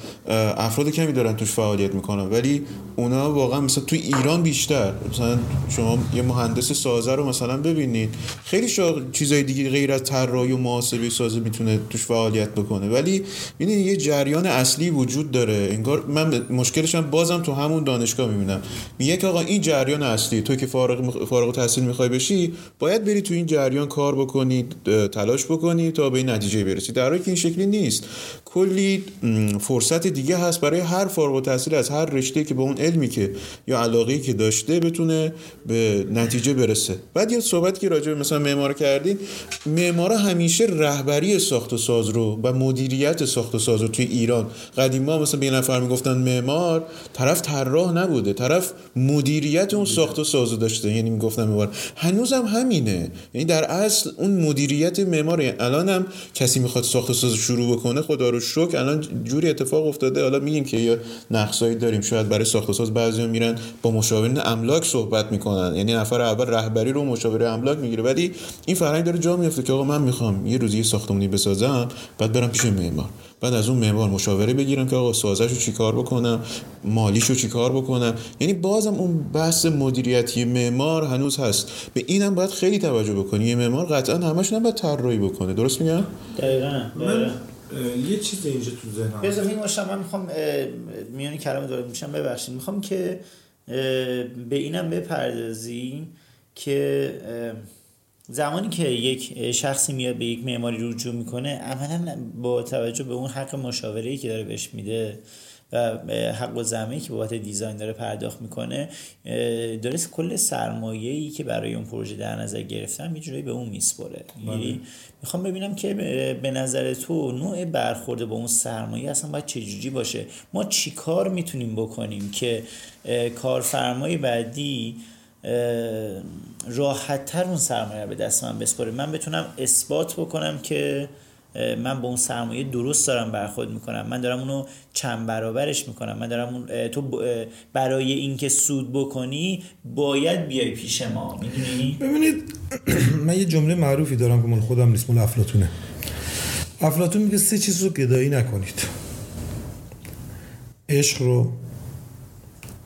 افراد کمی دارن توش فعالیت می‌کنن. ولی اونا واقعا مثلا تو ایران بیشتر. مثلا شما یه مهندس سازه رو مثلا ببینید. خیلی چیزای دیگه غیر از طراحی و محاسبه سازه می‌تونه توش فعالیت بکنه. ولی ببینید یه جریان اصلی وجود داره. انگار من مشکلش هم بازم تو همون دانشگاه می‌بینم. میگه که آقا این جریان اصلی تو که فارغ فارغ التحصیل می‌خوای بشی باید بری تو این جریان کار بکنی تلاش بکنی تا به این نتیجه برسی. در حالی که این شکلی نیست. کلی فرصت دیگه هست برای هر فارغ التحصیل از هر رشته که به اون علمی که یا علاقه که داشته بتونه به نتیجه برسه. بعد یه صحبت که راجع مثلا معمار کردین معمارا همیشه رهبری ساخت و ساز رو و مدیریت ساخت و ساز رو توی ایران. قدیما مثلا به یه نفر می‌گفتن معمار طرف طراح نبوده طرف مدیریت اون ساخت و ساز داشته. یعنی می‌گفتن معمار. هنوزم همینه. یعنی در اصل اون مدیریت معمار الان هم کسی می‌خواد ساخت و ساز شروع بکنه خدا رو شکر الان جوری اتفاق افتاده. حالا میگیم که یه نقصایی داریم. شاید برای ساخت و ساز بعضی میرن با مشاورین املاک صحبت می‌کنن. یعنی نفر اول رهبری رو مشاوره املاک می‌گیره. ولی این فرهنگ داره جا میفته که آقا من می‌خوام یه روزی ساختمونی بسازم بعد برم پیش معمار. بعد از اون معمار مشاوره بگیرم که آقا سازش رو چیکار بکنم؟ مالیش رو چیکار بکنم؟ یعنی بازم اون بحث مدیریتی معمار هنوز هست. به اینم باید خیلی توجه بکنی. یه معمار قطعا همش نباید طراحی بکنه. درست میگم؟ دقیقاً من یه چیز اینجا تو ذهنم بذار این باشم من می‌خوام میانی کلمه داره میشم ببخشید. می‌خوام که به اینم بپردازی که زمانی که یک شخصی میاد به یک معماری رجوع می‌کنه اولا با توجه به اون حق مشاوره که داره بهش میده و حق و زمینی که بابت دیزاین داره پرداخت می‌کنه داره کل سرمایه ای که برای اون پروژه در نظر گرفتن یه به اون میسپره. یعنی می‌خوام ببینم که به نظر تو نوع برخورده با اون سرمایه اصلا باید چجوری باشه؟ ما چیکار می‌تونیم بکنیم که کارفرمای بعدی راحت تر اون سرمایه به دست من بسپاره من بتونم اثبات بکنم که من با اون سرمایه درست دارم برخورد می‌کنم. من دارم اونو چند برابرش می‌کنم. من دارم اون تو برای اینکه سود بکنی باید بیای پیش ما. می‌دونی؟ ببینید من یه جمله معروفی دارم که من خودم نیست مال افلاتونه افلاتون میگه سه چیز رو گدایی نکنید. عشق رو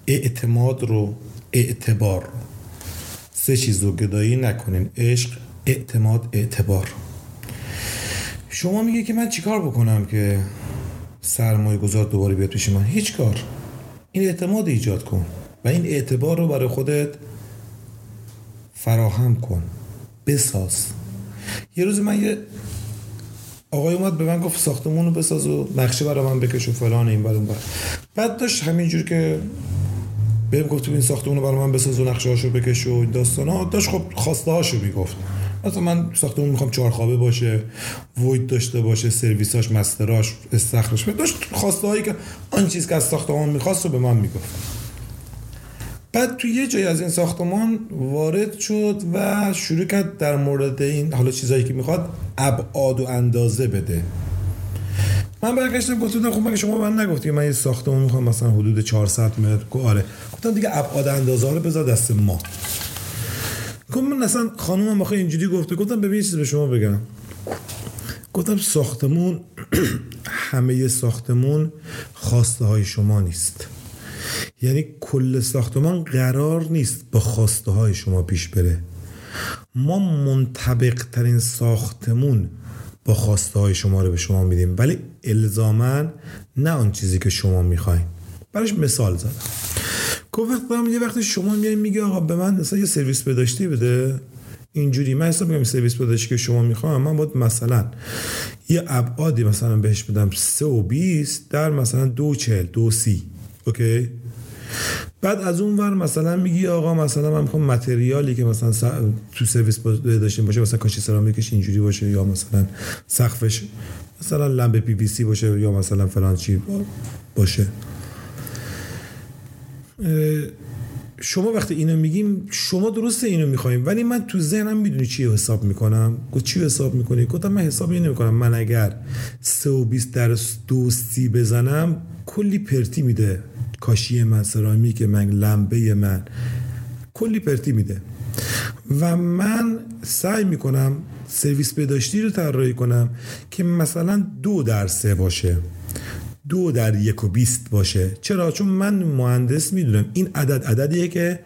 اعتماد رو اعتبار سه چیز رو گدایی نکنین. عشق اعتماد اعتبار. شما میگه که من چیکار بکنم که سرمایه گذار دوباره بیاد پیش من؟ هیچ کار. این اعتماد ایجاد کن و این اعتبار رو برای خودت فراهم کن. بساز. یه روز من یه آقای اومد به من گفت ساختمون رو بساز و نقشه برای من بکش و فلان این بر بعد داشت همینجور که بهم گفت این ساختمون رو برای من بساز و نقشه هاشو بکش و این داستان ها داشت خب خواسته هاشو می‌گفت. مثلا من ساختمون می‌خوام چهار خوابه باشه وید داشته باشه سرویساش مستراش استخرش. داشت خواسته هایی که آن چیز که از ساختمان می‌خواست رو به من می‌گفت. بعد تو یه جای از این ساختمان وارد شد و شروع کرد در مورد این حالا چیزایی که می‌خواد ابعاد و اندازه بده. من برگشتم گفتم خب مگه شما من نگفتی من یه ساختمان می‌خوام مثلا حدود 400 متر؟ آره. گفتم دیگه ابعاد اندازه رو بذار دست ما. گفت من اصلا خانومم آخه اینجوری گفته. گفتم ببین چیز به شما بگم. گفتم ساختمون همه ساختمون خواسته های شما نیست. یعنی کل ساختمان قرار نیست با خواسته های شما پیش بره. ما منطبق ترین ساختمون با خواسته های شما رو به شما میدیم. ولی الزاما نه آن چیزی که شما می‌خواین. برش مثال زدم. گفت وقت یه وقتی شما میای میگه آقا به من مثلا یه سرویس بداشتی بده. اینجوری من حساب میگم سرویس بهداشتی که شما می‌خوام من باید مثلا یه ابعادی مثلا بهش بدم. 3 و 20 در مثلا دو چل دو سی. okay؟ بعد از اون ور مثلا میگی آقا مثلا من می‌خوام material ی که مثلا تو سرویس بهداشتیم باشه مثلا کاشی سرامیکش اینجوری باشه یا مثلا سقفش مثلا لمبه پی وی سی باشه یا مثلا فلان چی باشه. شما وقتی اینو میگیم شما درسته اینو می‌خوایم ولی من تو ذهنم می‌دونی چی حساب می‌کنم. گفت چی حساب می‌کنی؟ گفتم من حساب اینو نمی‌کنم من اگر 3 و 20 در دو سی بزنم کلی پرتی میده. کاشی من سرامیک من لمبه من. کلی پرتی میده. و من سعی می‌کنم سرویس بداشتی رو طراحی کنم که مثلا دو در سه باشه. دو در یک و بیست باشه. چرا؟ چون من مهندس می‌دونم. این عدد عددیه که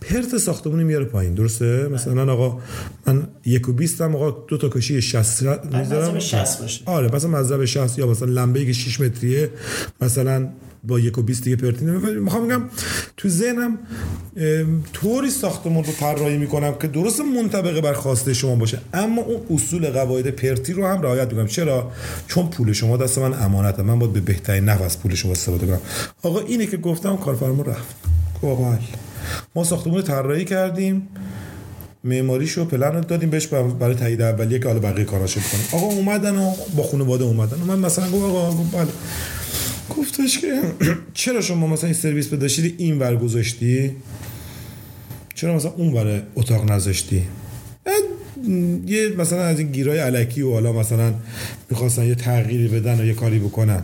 پرت ساختمونی میاره پایین. درسته؟ مثلا آقا من یک و بیست هم آقا دو تا کشی شست می‌ذارم. باشه. آره مثلا مذهب شست یا مثلا لمبه که 6 متریه مثلا با یک و بیست دیگه پرتی می‌خوام میگم تو ذهنم طوری ساختمون رو طراحی می‌کنم که درست منطبق بر خواسته شما باشه. اما اون اصول قواعد پرتی رو هم رعایت می‌کنم. چرا؟ چون پول شما دست من امانته. من باید به بهترین نحو از پول شما استفاده کنم. آقا اینه که گفتم کارفرما رفت. آقا ما ساختمون طراحی کردیم. معماریشو پلن رو دادیم بهش برای تایید اولیه که حالا بقیه کاراشو کنیم. آقا اومدن و با خانواده اومدن. من مثلا گفت آقا بله. گفتش که چرا شما مثلا این سرویس بداشتی این ور گذاشتی؟ چرا مثلا اون ور اتاق نذاشتی؟ یه مثلا از این گیرای علکی و حالا مثلا می‌خواستن یه تغییری بدن و یه کاری بکنن.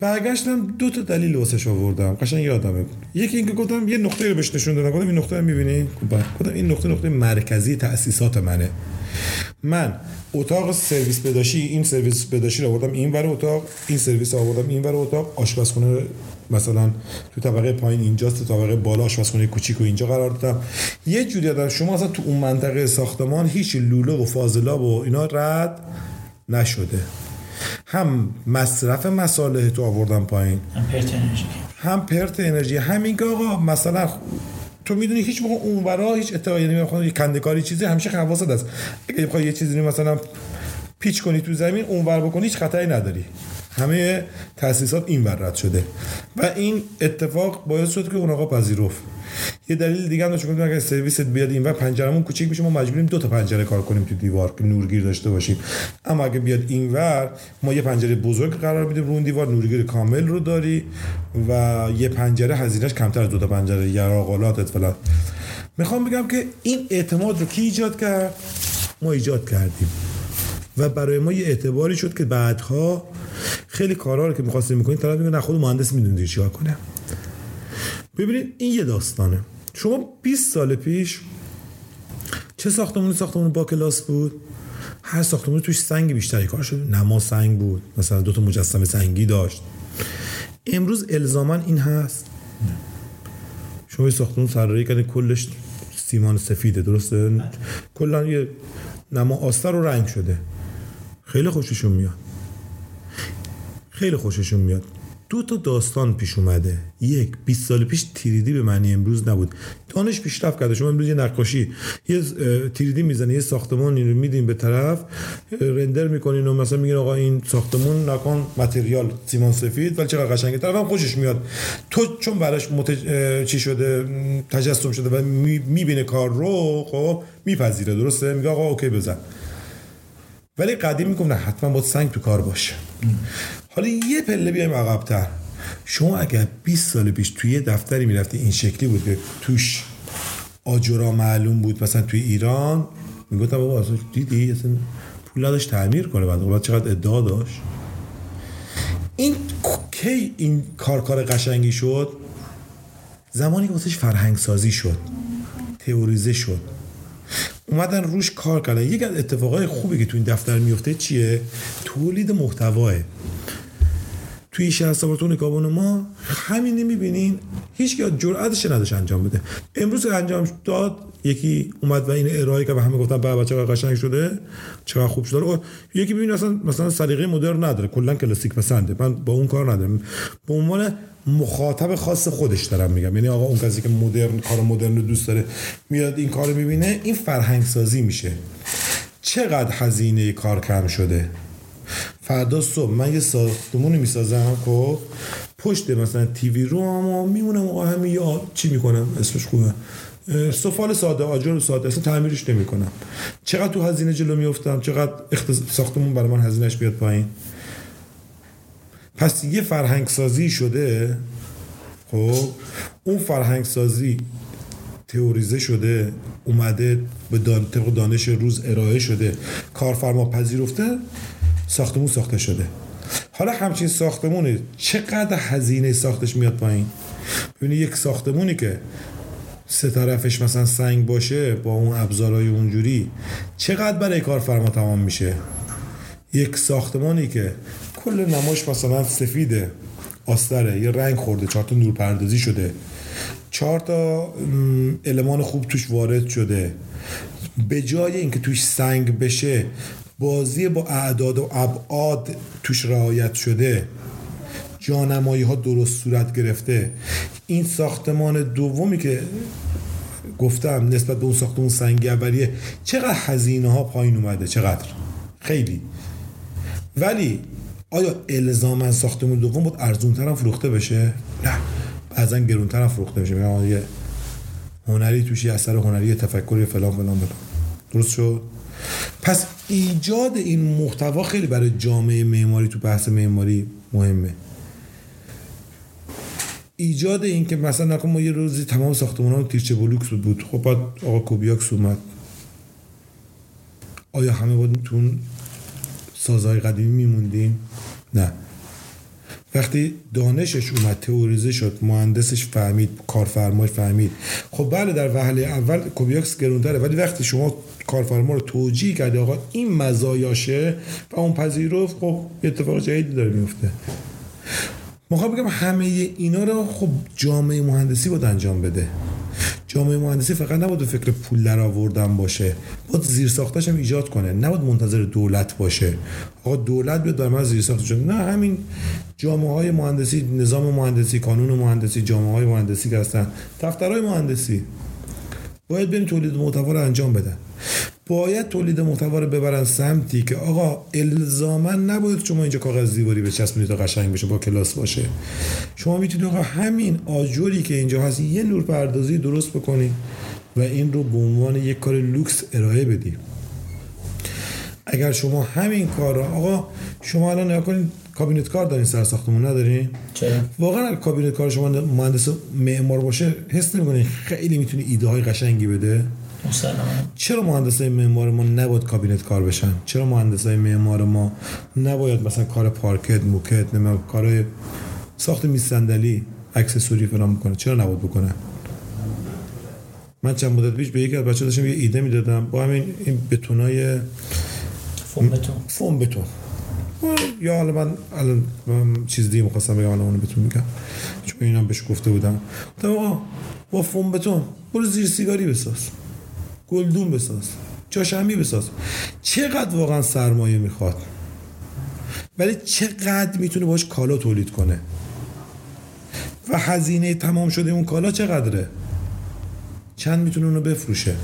برگشتم دو تا دلیل واسش آوردم. قشنگ یادمه. یکی اینکه گفتم یه نقطه رو بهش نشون دادم. گفتم این نقطه رو می‌بینی؟ گفتم این نقطه نقطه مرکزی تأسیسات منه. من اتاق سرویس بداشی این سرویس بداشی رو آوردم این ور اتاق این سرویس آوردم این ور اتاق. آشپزخونه مثلا تو طبقه پایین اینجاست تو طبقه بالا آشپزخونه کوچیک و اینجا قرار دادم. یه جوری دادم شما اصلا تو اون منطقه ساختمان هیچ لوله و فاضلاب و اینا رد نشده. هم مصرف مصالح تو آوردم پایین. هم پرت انرژی. هم پرت انرژی. همین که آقا مثلا تو می‌دونی هیچ موقع اونورا هیچ اتفاقی نمیفته یه کندکاری چیزی همیشه حواست است اگه بخوای یه چیزی مثلا پیچ کنی تو زمین اونور بکنی هیچ خطری نداری. همه تاسیسات این رد شده. و این اتفاق باعث شد که اون آقا پذیرفت. یه دلیل دیگه هم داشت که اگه سرویست بیاد این و پنجرمون کوچیک میشه ما مجبوریم دو تا پنجره کار کنیم تو دیوار که نورگیر داشته باشیم. اما اگه بیاد اینور ما یه پنجره بزرگ قرار میدیم رو دیوار نورگیر کامل رو داری و یه پنجره هزینهش کمتر از دو تا پنجره یراقالات فلان. می‌خوام بگم که این اعتماد رو کی ایجاد کرد؟ ما ایجاد کردیم. و برای ما یه اعتباری شد که بعدها خیلی کارها رو که می‌خواستیم می‌کنیم طرف میگه نه خود مهندس می‌دونید چیکار کنه. ببینید این یه داستانه. شما 20 سال پیش چه ساختمون ساختمون با کلاس بود؟ هر ساختمون توش سنگ بیشتری کار شده نما سنگ بود. مثلا دو تا مجسمه سنگی داشت. امروز الزاما این هست. شما ساختمون طراحی کردن کلش سیمان سفیده درسته؟ کلا یه نما آستر رو رنگ شده. خیلی خوششون میاد. خیلی خوششون میاد. دو تا داستان پیش اومده. یک 20 سال پیش تیریدی به معنی امروز نبود. دانش پیشرفت کرده. شما امروز یه نقاشی یه تیریدی می‌زنه یه ساختمان رو میدین به طرف رندر می‌کنین و مثلا میگین آقا این ساختمون نکن متریال سیمان سفید ولی چقدر قشنگه؟ طرف هم خوشش میاد. تو چون براش مت... چی شده تجسم شده و می‌بینه کار رو خب میپذیره. درسته؟ میگه آقا اوکی بزن. ولی قدیم میگم نه حتما باید سنگ تو کار باشه. حالا یه پله بیایم عقبتر. شما اگر 20 سال پیش توی یه دفتری می‌رفتی این شکلی بود که توش آجرا معلوم بود مثلا توی ایران می‌گفتم بابا اصلا دیدی؟ اصلا پول نداشت تعمیر کنه بعد. بعد چقدر ادعا داشت؟ این کی این کار کار قشنگی شد؟ زمانی که واسش فرهنگ سازی شد تئوریزه شد. اومدن روش کار کردن. یک از اتفاقای خوبی که تو این دفتر میفته چیه؟ تولید محتواه. توی شهر سابرتون کابون ما همین نمی‌بینین. هیچ که جرأتش نداشت انجام بده. امروز انجام داد یکی اومد و این ارائه که به همه گفتن بابا چقدر قشنگ شده چقدر خوب شده. یکی ببین اصلا مثلا سلیقه مدرن نداره کلا کلاسیک پسنده. من با اون کار ندارم. به عنوان مخاطب خاص خودش دارم میگم. یعنی آقا اون کسی که مدرن کار مدرن رو دوست داره میاد این کارو می‌بینه این فرهنگ سازی میشه. چقدر هزینه کار کم شده؟ فردا صبح. من یه ساختمون می‌سازم خب؟ پشت مثلا تیوی رو اما میمونم آقا همین یا چی می‌کنم؟ اسمش خوبه. سفال ساده آجر ساده اصلا تعمیرش نمی‌کنم. چقدر تو هزینه جلو میفتم چقدر اختص... ساختمون برای من هزینهش بیاد پایین؟ پس یه فرهنگ سازی شده خب؟ اون فرهنگ سازی تئوریزه شده اومده به دان... دانش روز ارائه شده. کارفرما پذیرفته ساختمون ساخته شده. حالا همچین ساختمونه چقدر هزینه ساختش میاد پایین؟ ببینید یک ساختمونی که سه طرفش مثلا سنگ باشه با اون ابزارهای اونجوری چقدر برای کارفرما تمام میشه؟ یک ساختمانی که کل نماش مثلا سفیده آستره یه رنگ خورده چهار تا نور پردازی شده. چهار تا المان خوب توش وارد شده. به جای اینکه توش سنگ بشه بازی با اعداد و ابعاد توش رعایت شده. جانمایی ها درست صورت گرفته. این ساختمان دومی که گفتم نسبت به اون ساختمان سنگ اولیه چقدر هزینه ها پایین اومده؟ چقدر؟ خیلی. ولی آیا الزاما ساختمون دوم بود ارزونتر هم فروخته بشه؟ نه. بعضا گرونتر هم فروخته بشه. میگم یه هنری توشی اثر هنری تفکری فلان فلان فلان. درست شد؟ پس ایجاد این محتوا خیلی برای جامعه معماری تو بحث معماری مهمه. ایجاد این که مثلا نکن ما یه روزی تمام ساختمان ها تیرچه بلوکس بود خب بعد آقا کوبیاکس اومد. آیا همه باید تون سازهای قدیمی میموندیم؟ نه. وقتی دانشش اومد تئوریزه شد مهندسش فهمید کارفرماش فهمید. خب بله در وهله اول کوبیاکس گرونتره ولی وقتی شما کارفرما رو توجیه کرده آقا این مزایاشه و اون پذیرفت خب اتفاق جدیدی داره میفته. می‌خوام بگم همه اینا رو خب جامعه مهندسی باید انجام بده. جامعه مهندسی فقط نباید فکر پول در آوردن باشه. باید زیر ساختش هم ایجاد کنه. نباید منتظر دولت باشه. آقا دولت بیاد برای من زیر ساخت نه همین جامعه های مهندسی نظام مهندسی قانون مهندسی جامعه های مهندسی که هستن. دفترهای مهندسی. باید بریم تولید محتوا رو انجام بدن. باید تولید محتوا رو ببرن سمتی که آقا الزاما نباید شما اینجا کاغذ دیواری بچسبونید تا قشنگ بشه با کلاس باشه. شما می‌تونید آقا همین آجری که اینجا هست یه نور پردازی درست بکنید و این رو به عنوان یک کار لوکس ارائه بدید. اگر شما همین کار رو آقا شما الان نگاه کنید کابینت کار دارین سر ساختمون ندارین؟ چرا؟ واقعا اگر کابینت کار شما مهندس معمار باشه حس نمی‌کنین خیلی می‌تونه ایده های قشنگی بده. مسلما چرا مهندسای معمار ما نباید کابینت کار بشن؟ چرا مهندسای معمار ما نباید مثلا کار پارکت موکت نمی‌دونم کار ساخت میز صندلی اکسسوری فلان بکنه؟ چرا نباید بکنه؟ من چند مدت پیش به یکی از بچه‌ها داشتم یه ایده می‌دادم با همین این بتونای فوم بتون. فوم بتون. یا حالا من الان چیز دیگه می‌خواستم بگم الان اونو بتون میگم. چون اینا بهش گفته بودم گفتم آقا با فوم بتون برو زیر سیگاری بساز. گلدون بساز چاشمی بساز. چقدر واقعا سرمایه می‌خواد؟ ولی چقدر می‌تونه باش کالا تولید کنه؟ و هزینه تمام شده اون کالا چقدره؟ چند می‌تونه اونو بفروشه؟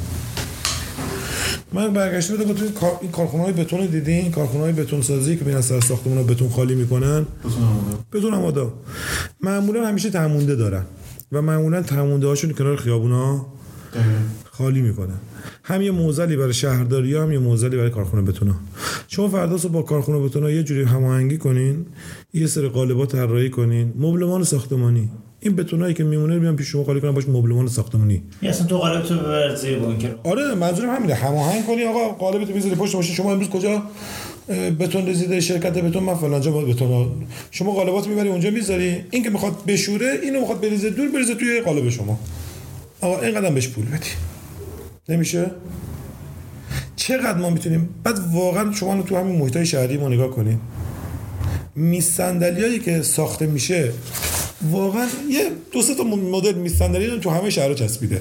من برگشته بودم تو این کارخونه های بتون دیدین؟ کارخونه های بتون سازی که میرن سر ساختمون رو بتون خالی می‌کنن؟ بتون آماده. معمولا همیشه تمونده دارن. و معمولا تمونده هاشون کنار خیابونا؟ خالی می‌کنن هم یه موزلی برای شهرداری هم یه موزلی برای کارخونه بتونا شما فردا با کارخونه بتونا یه جوری هماهنگی کنین یه سری قالبات طراحی کنین. مبلمان ساختمانی. این بتونایی که میمونه بیان پیش شما خالی کنن باش مبلمان ساختمانی. اصلا تو قالب تو ببر زیر بانکر آره منظورم همینه. هماهنگ کنی آقا قالب تو بذاری پشت ماشین. شما امروز کجا؟ بتون رزیده شرکت بتون من فلان جا بتون. شما قالبات می‌بری اونجا می‌ذاری. این که می‌خواد بشوره اینو می‌خواد بریزه دور بریزه توی قالب شما. آقا اینقدر بهش پول بدی. نمیشه؟ چقدر ما می‌تونیم بعد واقعا شما تو همین محیط شهری ما نگاه کنید میز که ساخته میشه واقعا یه دو سه تا مدل میز تو همه شهرها چسبیده.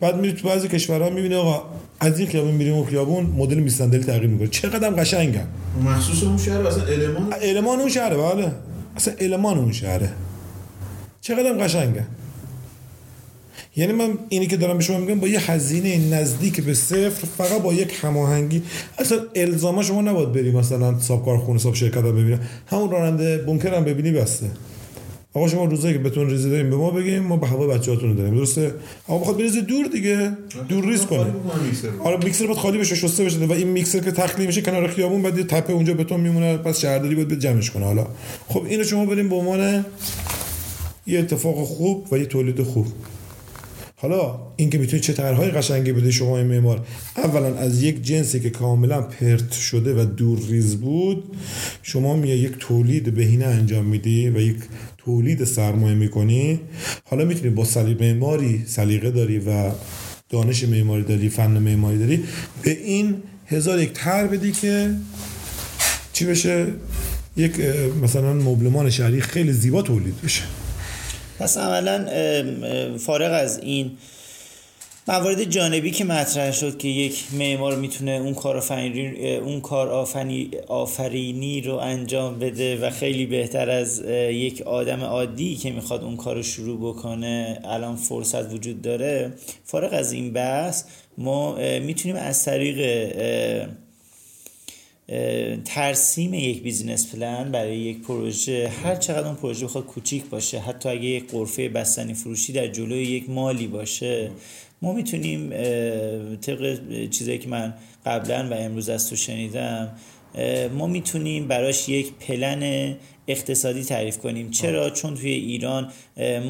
بعد میری تو بعضی کشورها می‌بینی آقا از این خیابون میریم اون خیابون مدل میز تغییر می‌کنه. چقدر قشنگن. مخصوص اون شهر اصلا المان؟ المان اون شهره بله. اصلا المان اون شهره. چقدر قشنگه. یعنی من اینی که دارم به شما میگم با یه هزینه نزدیک به صفر فقط با یک هماهنگی. اصلا الزاما شما نباید بری مثلا ساب کارخونه ساب شرکت هم ببینم همون راننده بونکر هم ببینی بسته. آقا شما روزایی که بتون ریزی داریم به ما بگیم ما به هوا بچه‌هاتون رو داریم. درسته؟ آقا بخواد بریزه دور دیگه. دور ریز کنه آره میکسر باید خالی بشه شسته بشه. و این میکسر که تخلیه میشه کنار خیابون بعد تپه اونجا بتون میمونه پس شهرداری باید جمعش کنه. حالا خب اینو شما بریم به عنوان یه اتفاق خوب و یه تولید خوب. حالا اینکه می‌تونی چه طرحهای قشنگی بده شما این معمار. اولا از یک جنسی که کاملا پرت شده و دور ریز بود شما میای یک تولید بهینه انجام میدی و یک تولید سرمایه می‌کنی. حالا می‌تونی با سلیقه معماری سلیقه داری و دانش معماری داری فن معماری داری به این هزار یک تر بدی که چی بشه؟ یک مثلا مبلمان شهری خیلی زیبا تولید بشه. پس عملا فارغ از این موارد جانبی که مطرح شد که یک معمار می‌تونه اون کار آفرینی اون کار آفنی آفرینی رو انجام بده و خیلی بهتر از یک آدم عادی که می‌خواد اون کار رو شروع بکنه الان فرصت وجود داره. فارغ از این بحث ما می‌تونیم از طریق ترسیم یک بیزینس پلن برای یک پروژه هر چقدر اون پروژه بخواد کوچیک باشه حتی اگه یک قرفه بستنی فروشی در جلوی یک مالی باشه ما می‌تونیم طبق چیزایی که من قبلا و امروز از تو شنیدم ما می‌تونیم براش یک پلن اقتصادی تعریف کنیم. چرا؟ چون توی ایران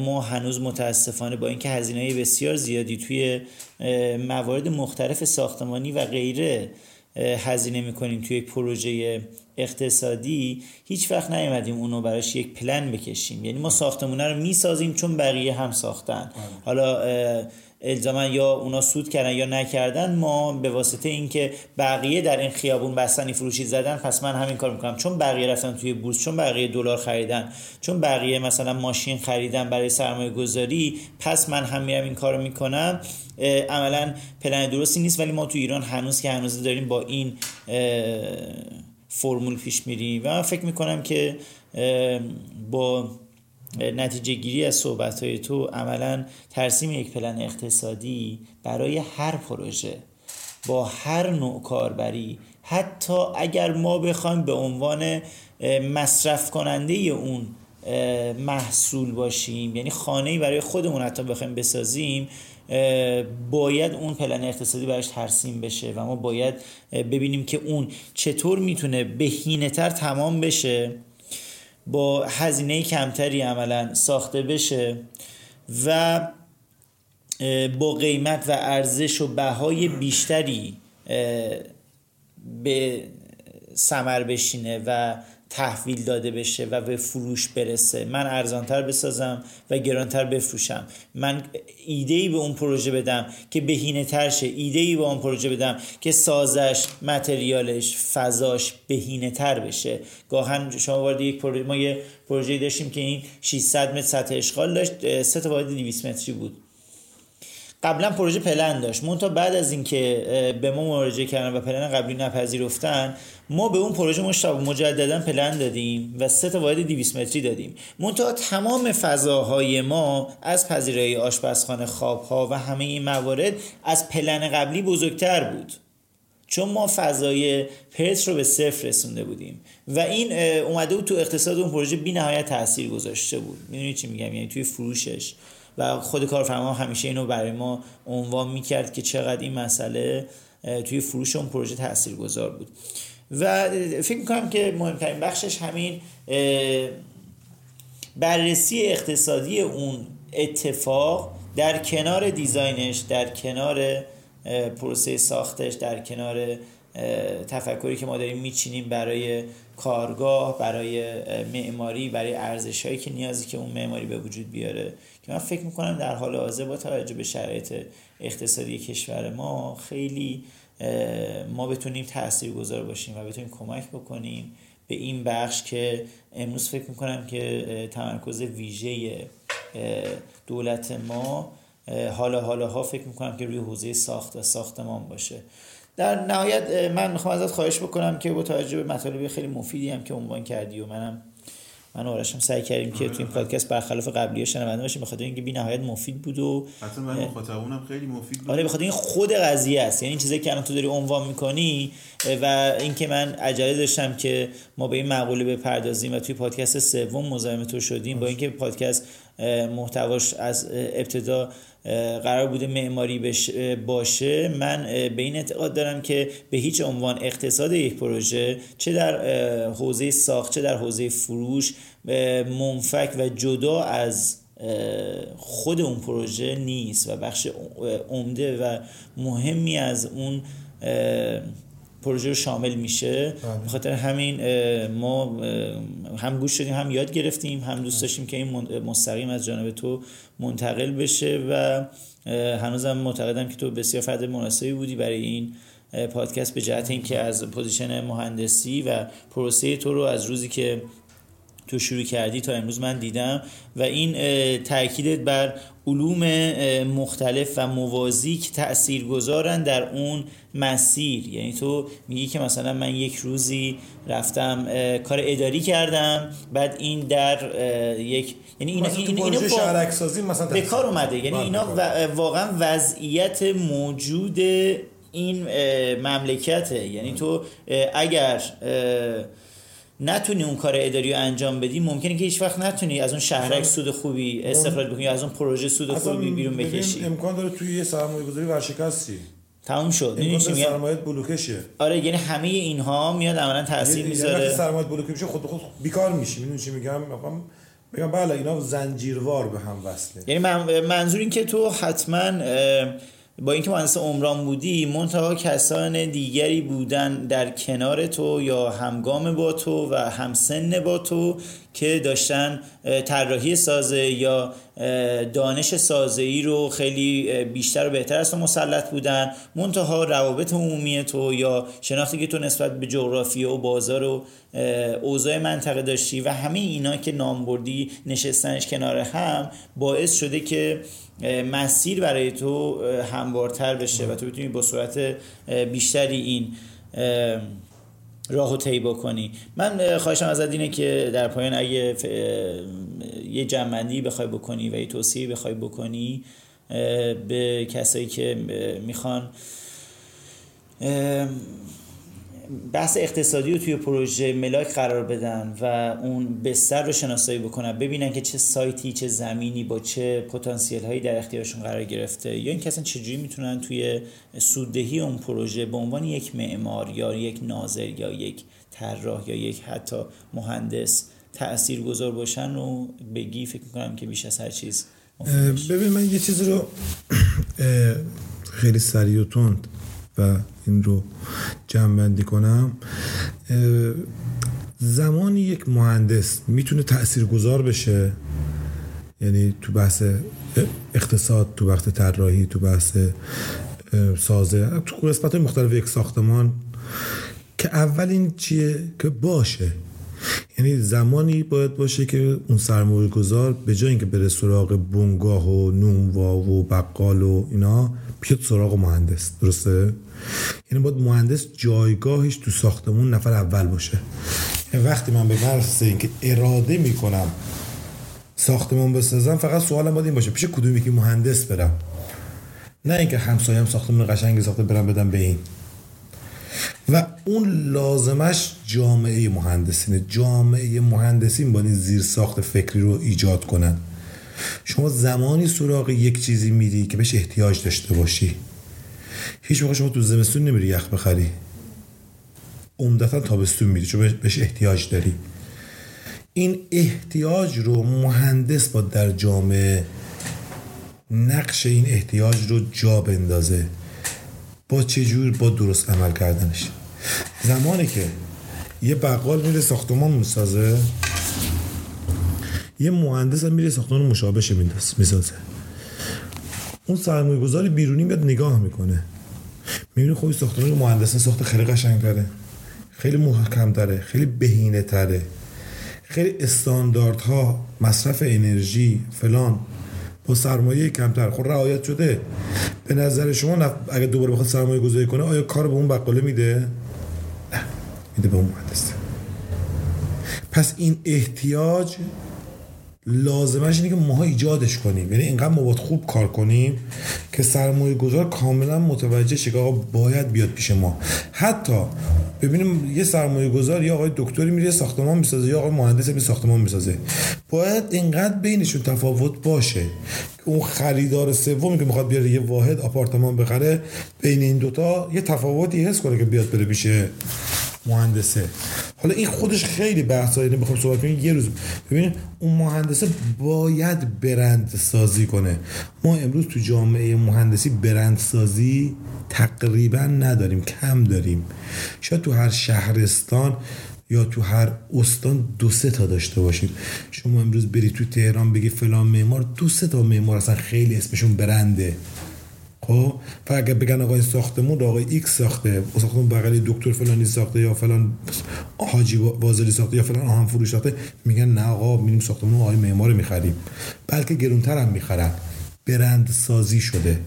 ما هنوز متاسفانه با اینکه هزینه بسیار زیادی توی موارد مختلف ساختمانی و غیره هزینه می‌کنیم توی یک پروژه اقتصادی هیچ وقت نیومدیم اونو براش یک پلن بکشیم یعنی ما ساختمونه رو می‌سازیم چون بقیه هم ساختن بله. حالا الزاما یا اونا سود کردن یا نکردن ما به واسطه اینکه بقیه در این خیابون بستنی فروشی زدن پس من همین کار می‌کنم. چون بقیه رفتن توی بورس چون بقیه دلار خریدن چون بقیه مثلا ماشین خریدن برای سرمایه گذاری پس من هم میرم این کارو می‌کنم. عملا پلن درستی نیست ولی ما تو ایران هنوز که هنوز داریم با این فرمول پیش میریم. و من فکر می‌کنم که با نتیجه گیری از صحبت های تو عملا ترسیم یک پلن اقتصادی برای هر پروژه. با هر نوع کاربری حتی اگر ما بخوایم به عنوان مصرف کننده اون محصول باشیم یعنی خانه برای خودمون حتی بخوایم بسازیم باید اون پلن اقتصادی براش ترسیم بشه و ما باید ببینیم که اون چطور می‌تونه بهینه تر تمام بشه. با هزینه کمتری عملا ساخته بشه و با قیمت و ارزش و بهای بیشتری به سمر بشینه و تحویل داده بشه و به فروش برسه. من ارزانتر بسازم و گرانتر بفروشم. من ایده ای به اون پروژه بدم که بهینه تر شه. ایده ای به اون پروژه بدم که سازش متریالش فضاش بهینه تر بشه. گاهن شما وارد یک پروژه ما یه پروژه داشتیم که این 600 متر سطح اشغال داشت سه تا وارد 200 متری بود. قبلا پروژه پلن داشت. مونتا بعد از اینکه به ما مراجعه کردن و پلن قبلی نپذیرفتن ما به اون پروژه مجددا پلن دادیم و سه تا واحد 200 متری دادیم. منتها تمام فضاهای ما از پذیرایی آشپزخانه خوابها و همه این موارد از پلن قبلی بزرگتر بود. چون ما فضای پرس رو به صفر رسونده بودیم و این اومده بود تو اقتصاد اون پروژه بی نهایت تاثیر گذاشته بود. می‌دونی چی میگم؟ یعنی توی فروشش. و خود کارفرما همیشه اینو برای ما عنوان می‌کرد که چقدر این مسئله توی فروش اون پروژه تاثیر گذار بود. و فکر می‌کنم که مهمترین بخشش همین بررسی اقتصادی اون اتفاق در کنار دیزاینش در کنار پروسه ساختش در کنار تفکری که ما داریم میچینیم برای کارگاه برای معماری برای ارزش هایی که نیازی که اون معماری به وجود بیاره. که من فکر می‌کنم در حال حاضر با توجه به شرایط اقتصادی کشور ما خیلی ما بتونیم تأثیر گذار باشیم و بتونیم کمک بکنیم به این بخش که امروز فکر می‌کنم که تمرکز ویژه دولت ما حالا حالا ها فکر می‌کنم که روی حوزه ساخت و ساختمان باشه. در نهایت من می‌خوام ازت خواهش بکنم که با توجه به مطالب خیلی مفیدی هم که عنوان کردی و منم من آرشم سعی کردیم که تو این پادکست برخلاف قبلی شنونده باشیم. بخاطر اینکه بی نهایت مفید بود و حتی من مخاطبونم خیلی مفید بود. آره بخاطر این خود قضیه است. یعنی این چیزی که الان تو داری عنوان می‌کنی و اینکه من عجله داشتم که ما به این مقوله بپردازیم و توی پادکست سوم مزاحم تو شدیم با اینکه پادکست محتواش از ابتدا قرار بوده معماری باشه. من به این اعتقاد دارم که به هیچ عنوان اقتصاد یک پروژه چه در حوزه ساخت چه در حوزه فروش منفک و جدا از خود اون پروژه نیست و بخش عمده و مهمی از اون پروژه رو شامل میشه بله. خاطر همین ما هم گوش شدیم هم یاد گرفتیم هم دوست داشتیم که این مستقیم از جانب تو منتقل بشه و هنوزم معتقدم که تو بسیار فرد مناسبی بودی برای این پادکست به جهت اینکه از position مهندسی و پروسه تو رو از روزی که تو شروع کردی تا امروز من دیدم و این تاکیدت بر علوم مختلف و موازی که تأثیر گذارن در اون مسیر. یعنی تو میگی که مثلا من یک روزی رفتم کار اداری کردم بعد این در یک یعنی اینا این اینو مثلا به کار اومده. یعنی اینا واقعا وضعیت موجود این مملکته. یعنی تو اگر نتونی اون کار اداری رو انجام بدی ممکنه که هیچ وقت نتونی. از اون شهرک سود خوبی استخراج بکنی از اون پروژه سود خوبی بیرون بکشی. امکان داره توی یه سرمایه گذاری ورشکستی. تموم شد. این سرمایه بلوکشه. آره یعنی همه اینها میاد عملا تاثیر می‌ذاره. یعنی سرمایه بلوکه میشه خود خود بیکار میشی. می‌دونی چی میگم؟ می‌خوام بگم بله اینا زنجیروار به هم وصله. یعنی منظور این که تو حتما با اینکه مهندس عمران بودی منتها کسان دیگری بودن در کنار تو یا همگام با تو و همسن با تو که داشتن طراحی سازه یا دانش سازه ای رو خیلی بیشتر و بهتر از تو مسلط بودن. منتها روابط عمومی تو یا شناختی که تو نسبت به جغرافی و بازار و اوضاع منطقه داشتی و همه اینا که نام بردی نشستنش کنار هم باعث شده که مسیر برای تو هموارتر بشه و تو بتونی با صورت بیشتری این راهو طی بکنی. من خواهشم ازت اینه که در پایان اگه یه جمعندی بخوای بکنی و یه توصیه بخوای بکنی به کسایی که می‌خوان بحث اقتصادی رو توی پروژه ملاک قرار بدن و اون بستر رو شناسایی بکنن ببینن که چه سایتی چه زمینی با چه پتانسیل هایی در اختیارشون قرار گرفته. یا اینکه اصلا چجوری می‌تونن توی سوددهی اون پروژه به عنوان یک معمار یا یک ناظر یا یک طراح یا یک حتی مهندس تأثیر گذار باشن و بگی فکر می‌کنم که بیش از هر چیز ببین من یه چیزی رو خیلی سریع و تند و این رو جمع کنم. زمانی یک مهندس می‌تونه تأثیر گذار بشه؟ یعنی تو بحث اقتصاد تو بحث طراحی تو بحث سازه تو قسمت مختلف یک ساختمان که اول این چیه؟ که باشه. یعنی زمانی باید باشه که اون سرمایه گذار به جای اینکه بره سراغ بونگاه و نونوا و بقال و اینا بیاد سراغ مهندس. درسته؟ یعنی باید مهندس جایگاهش تو ساختمون نفر اول باشه. یعنی وقتی من به مرس اینکه اراده می‌کنم ساختمون بسازم فقط سوالم باید این باشه پیش کدومی که مهندس برم؟ نه اینکه همسایم ساختمون قشنگ ساخته برم بدم به این. و اون لازمش جامعه مهندسینه جامعه مهندسین باید این زیر ساخت فکری رو ایجاد کنن. شما زمانی سراغ یک چیزی میری که بهش احتیاج داشته باشی. هیچ موقع شما تو زمستون نمیری یخ بخری. عمدتا تابستون میری چون بهش احتیاج داری. این احتیاج رو مهندس با در جامعه نقش این احتیاج رو جا بندازه. با چجور با درست عمل کردنش. زمانی که یه بقال میره ساختمان می‌سازه یه مهندس هم میره ساختمان مشابهش می‌سازه. اون سرمایه گذاری بیرونی میاد نگاه می‌کنه. می‌بینی خب ساختمان مهندس ساخته خیلی قشنگ داره خیلی محکم داره خیلی بهینه تره خیلی استانداردها مصرف انرژی فلان. با سرمایه کمتر. خب رعایت شده. به نظر شما اگه دوباره بخواد سرمایه گذاری کنه آیا کار به اون بقاله میده؟ نه. میده به اون مهندس. پس این احتیاج لازمش اینه که ماها ایجادش کنیم. یعنی اینقدر ما باید خوب کار کنیم که سرمایه گذار کاملا متوجه شه آقا باید بیاد پیش ما. حتی ببینیم یه سرمایه گذار یا آقای دکتری میره ساختمان می‌سازه یا آقای مهندس می ساختمان می‌سازه. باید اینقدر بینشون تفاوت باشه. که اون خریدار سومی که می‌خواد بیاره یه واحد آپارتمان بخره بین این دوتا یه تفاوتی حس کنه که بیاد بره پیش مهندسه. حالا این خودش خیلی بحث اینه بخوام صحبت کنیم. یه روز ببین اون مهندسه باید برند سازی کنه. ما امروز تو جامعه مهندسی برند سازی تقریبا نداریم کم داریم. شاید تو هر شهرستان یا تو هر استان دو سه تا داشته باشید شما امروز بری تو تهران بگی فلان معمار دو سه تا معمار اصلا خیلی اسمشون برنده. خب و اگه بگن آقا این ساختمون آقای ایکس ساخته. ساختمون بغلی دکتر فلانی ساخته یا فلان حاجی وازلی ساخته یا فلان آهن فروش ساخته میگن نه آقا میریم ساختمون آقای معمار می‌خریم. بلکه گرونتر هم می‌خرن. برند سازی شده.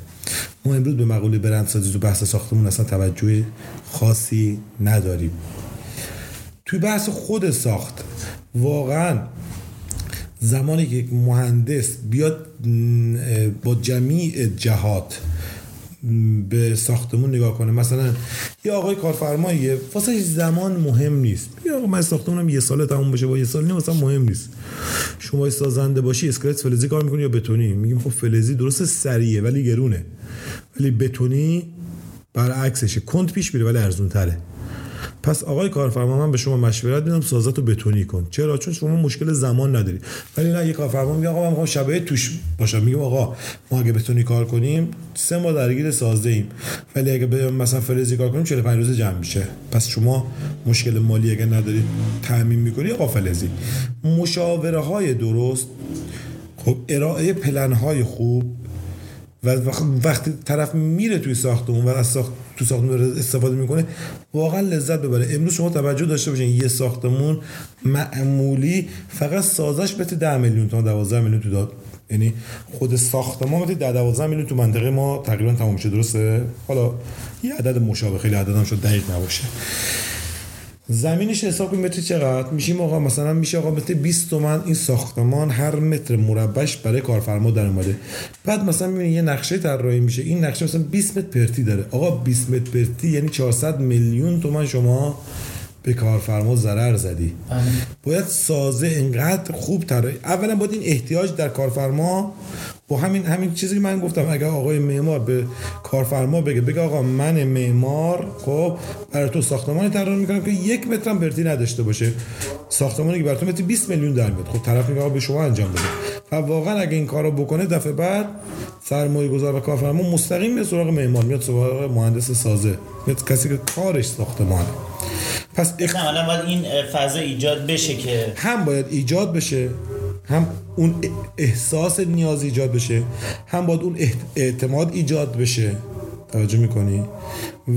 ما امروز به مقوله برند سازی تو بحث ساختمون اصلا توجه خاصی نداریم. توی بحث خود ساخت واقعا زمانی که مهندس بیاد با جمیع جهات به ساختمون نگاه کنه. مثلا یه آقای کارفرماییه واسه زمان مهم نیست. یا آقا من ساختمونم یه ساله تموم بشه با یه سال نیست مهم نیست. شما سازنده باشی اسکلت فلزی کار می‌کنی یا بتونی؟ میگیم خب فلزی درست سریه ولی گرونه. ولی بتونی برعکسشه. کند پیش میره ولی ارزون تره پس آقای کارفرما من به شما مشورت میدم سازت رو بتونی کن. چرا؟ چون شما مشکل زمان نداری. ولی نه یه کارفرما میگه آقا من می‌خوام شبیه توش باشم. میگم آقا ما اگه بتونی کار کنیم سه ماه درگیر سازه ایم. ولی اگه به مثلا فلزی کار کنیم 45 روز جمع میشه. پس شما مشکل مالی اگه نداری تعمین می‌کنی آقا فلزی. مشاوره های درست خب ارائه پلن های خوب و وقتی طرف میره توی ساختمون و از ساخت تو ساختمون استفاده می‌کنه واقعا لذت ببره. امروز شما توجه داشته باشین یه ساختمون معمولی فقط سازش بده 10 میلیون تا 12 میلیون تو داد. یعنی خود ساختمان بده 10 12 میلیون تو منطقه ما تقریبا تمام شده درسته؟ حالا یه عدد مشابه خیلی عددم شد دقیق نباشه. زمینش حساب کنیم متر چقدر؟ میشیم آقا مثلا میشه آقا متر 20 تومن این ساختمان هر متر مربعش برای کارفرما در اومده. بعد مثلا می‌بینی یه نقشه طراحی میشه. این نقشه مثلا 20 متر پرتی داره. آقا 20 متر پرتی یعنی 400 میلیون تومن شما به کارفرما ضرر زدی. بله. باید سازه اینقدر خوب طراحی اولا باید این احتیاج در کارفرما با همین همین چیزی که من گفتم اگر آقای معمار به کارفرما بگه بگه آقا من معمار خب برای تو ساختمانی طراحی می‌کنم که یک متر هم برتی نداشته باشه. ساختمانی که برای تو متر 20 میلیون در میاد خب طرف میگه آقا به شما انجام بده. و واقعا اگه این کارو بکنه دفعه بعد سرمایه گذار و کارفرما مستقیم میاد سراغ معمار میاد سراغ مهندس سازه میاد کسی که کارش ساختمانه. پس اخ... نه باید این فضا ایجاد بشه که هم باید ایجاد بشه هم اون احساس نیاز ایجاد بشه هم باید اون اعتماد ایجاد بشه. توجه می‌کنی؟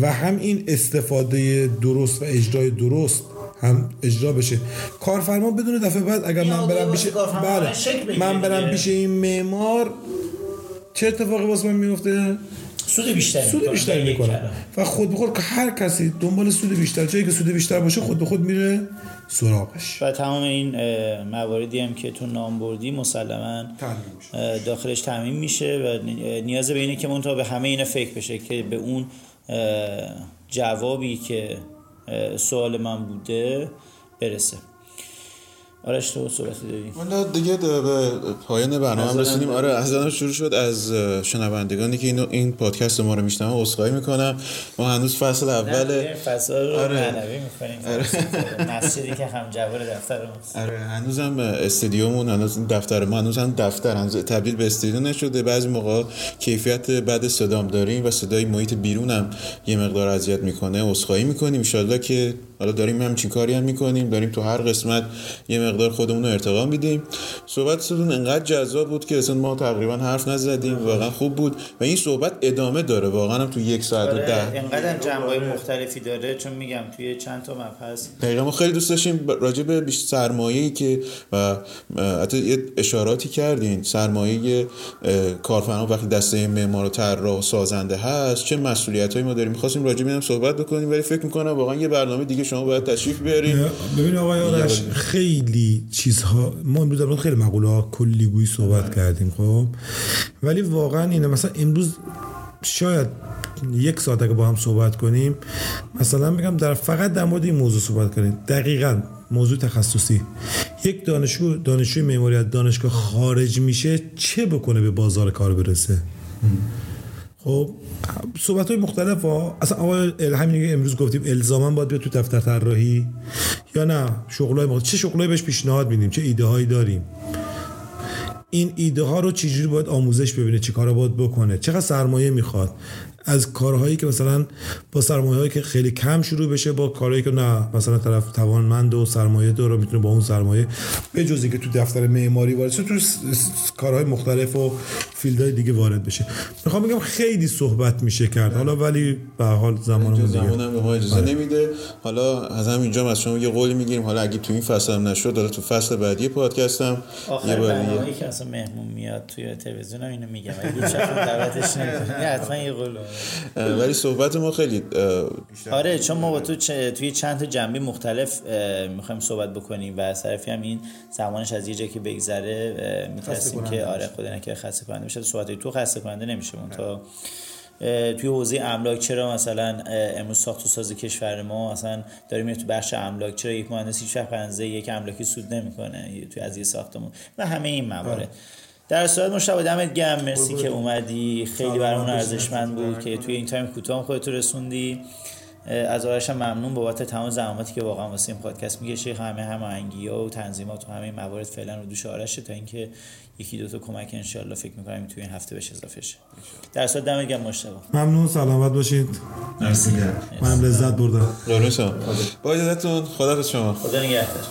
و هم این استفاده درست و اجرای درست هم اجرا بشه. کارفرما بدون دفعه بعد اگر من برم بیشه بله. من برم پیش این معمار چه اتفاقی واسه من میفته سود بیشتری سود بیشتری می‌کنه و خود به خود هر کسی دنبال سود بیشتر جایی که سود بیشتر باشه خود به خود میره سراغش. و تمام این مواردی هم که تو نام بردی مسلما داخلش تعمین میشه و نیاز به اینه که منتها به همه اینا فکر بشه که به اون جوابی که سوال من بوده برسه. آرش تو صحبتی داری. حالا دیگه به پایان برنامه هم رسیدیم. آره از شروع شد از شنوندگانی که اینو این پادکست ما رو میشنن عذرخواهی می‌کنم. ما هنوز فصل اول فصل رو آره. معنوی می‌کنیم. آره. مسجدی که هم جوار دفتر آره هنوزم استودیومون هنوز دفتر ما هنوز هم دفتر هنوز تبدیل به استودیو نشده. بعضی موقع کیفیت بعد صدام داریم و صدای محیط بیرونم یه مقدار اذیت می‌کنه عذرخواهی می‌کنیم. ان که حالا داریم همچین کاری هم می‌کنیم داریم تو هر قسمت یه مقدار خودمون رو ارتقا میدیم. صحبتتون انقدر جذاب بود که اصلا ما تقریبا حرف نزدیم واقعا خوب بود و این صحبت ادامه داره. واقعا هم تو یک ساعت و آره، ده انقدر جنبه مختلفی داره. چون میگم توی چند تا مبحث دقیقا ما خیلی دوست داشتیم راجع به سرمایه‌ای که و حتی یه اشاراتی کردین. سرمایه کارفرما وقتی دسته معمار و طراح و سازنده هست چه مسئولیتایی ما داریم؟ می‌خواستیم راجع به صحبت بکنیم ولی فکر می‌کنم واقعا یه برنامه دیگه شما باید تشریف بیارین ببین آقای آرش خیلی چیزها ما امروز در خیلی مقوله ها کلیگویی صحبت کردیم خب؟ ولی واقعا اینه مثلا امروز شاید یک ساعت اگه با هم صحبت کنیم مثلا میگم در فقط در مورد این موضوع صحبت کنیم. دقیقا موضوع تخصصی. یک دانشجو دانشجوی معماری از دانشگاه خارج میشه چه بکنه به بازار کار برسه؟ خب صحبت های مختلف ها اصلا اول همین امروز گفتیم الزاما باید بیاد تو دفتر طراحی. یا نه؟ شغلای مختلف. چه شغلای بهش پیشنهاد میدیم؟ چه ایده هایی داریم؟ این ایده ها رو چجوری باید آموزش ببینه؟ چه کارا باید بکنه؟ چقدر سرمایه می‌خواد؟ از کارهایی که مثلا با سرمایه هایی که خیلی کم شروع بشه با کارهایی که نه مثلا طرف توانمند و سرمایه داره می‌تونه با اون سرمایه به جزی که تو دفتر معماری وارد تو کارهای مختلف و فیلدهای دیگه وارد بشه. می‌خوام بگم خیلی صحبت میشه کرد. حالا ولی به حال زمانمون دیگه. زمانم به ما اجازه بله. نمیده. حالا از همینجا از شما یه قول می‌گیریم. حالا اگه تو این فصل هم نشد داره تو فصل بعدی پادکستم یه بار که اصلا مهمون میاد توی تلویزیون اینو میگم. اگه دعوتش نکنه حتما یه قول. ولی صحبت ما خیلی آره چون ما با تو توی چند تا جنبه مختلف می‌خوایم صحبت بکنیم و صرفی هم این زمانش از یه جایی که بگذره میترسیم که آره خدا نکره خسته کننده بشه صحبت تو خسته کننده نمیشه. اون تا توی حوزه املاک چرا مثلا امروز ساخت و ساز کشور ما مثلا داریم تو بخش املاک چرا یک مهندس هیچ وقت یک املاکی سود نمی‌کنه توی از یه ساختمون؟ و همه این موارد. در صورت مشتاق دمت گرم مرسی که اومدی. خیلی برامون ارزشمند بود که توی این تایم کوتاه خودت رسوندی. از آرش ممنون بابت تمام زحماتی که واقعا واسه این پادکست می‌کشه همه هماهنگی ها و تنظیمات و همه موارد فعلا رو دوش آرشه تا اینکه یکی دو تا کمک انشالله فکر می‌کنم توی این هفته بهش اضافه شه. در صورت دمت گرم مشتاق. ممنون سلامت باشید. مرسی. من لذت بردم. با اجازهتون خدا شما. خدا نگهدار.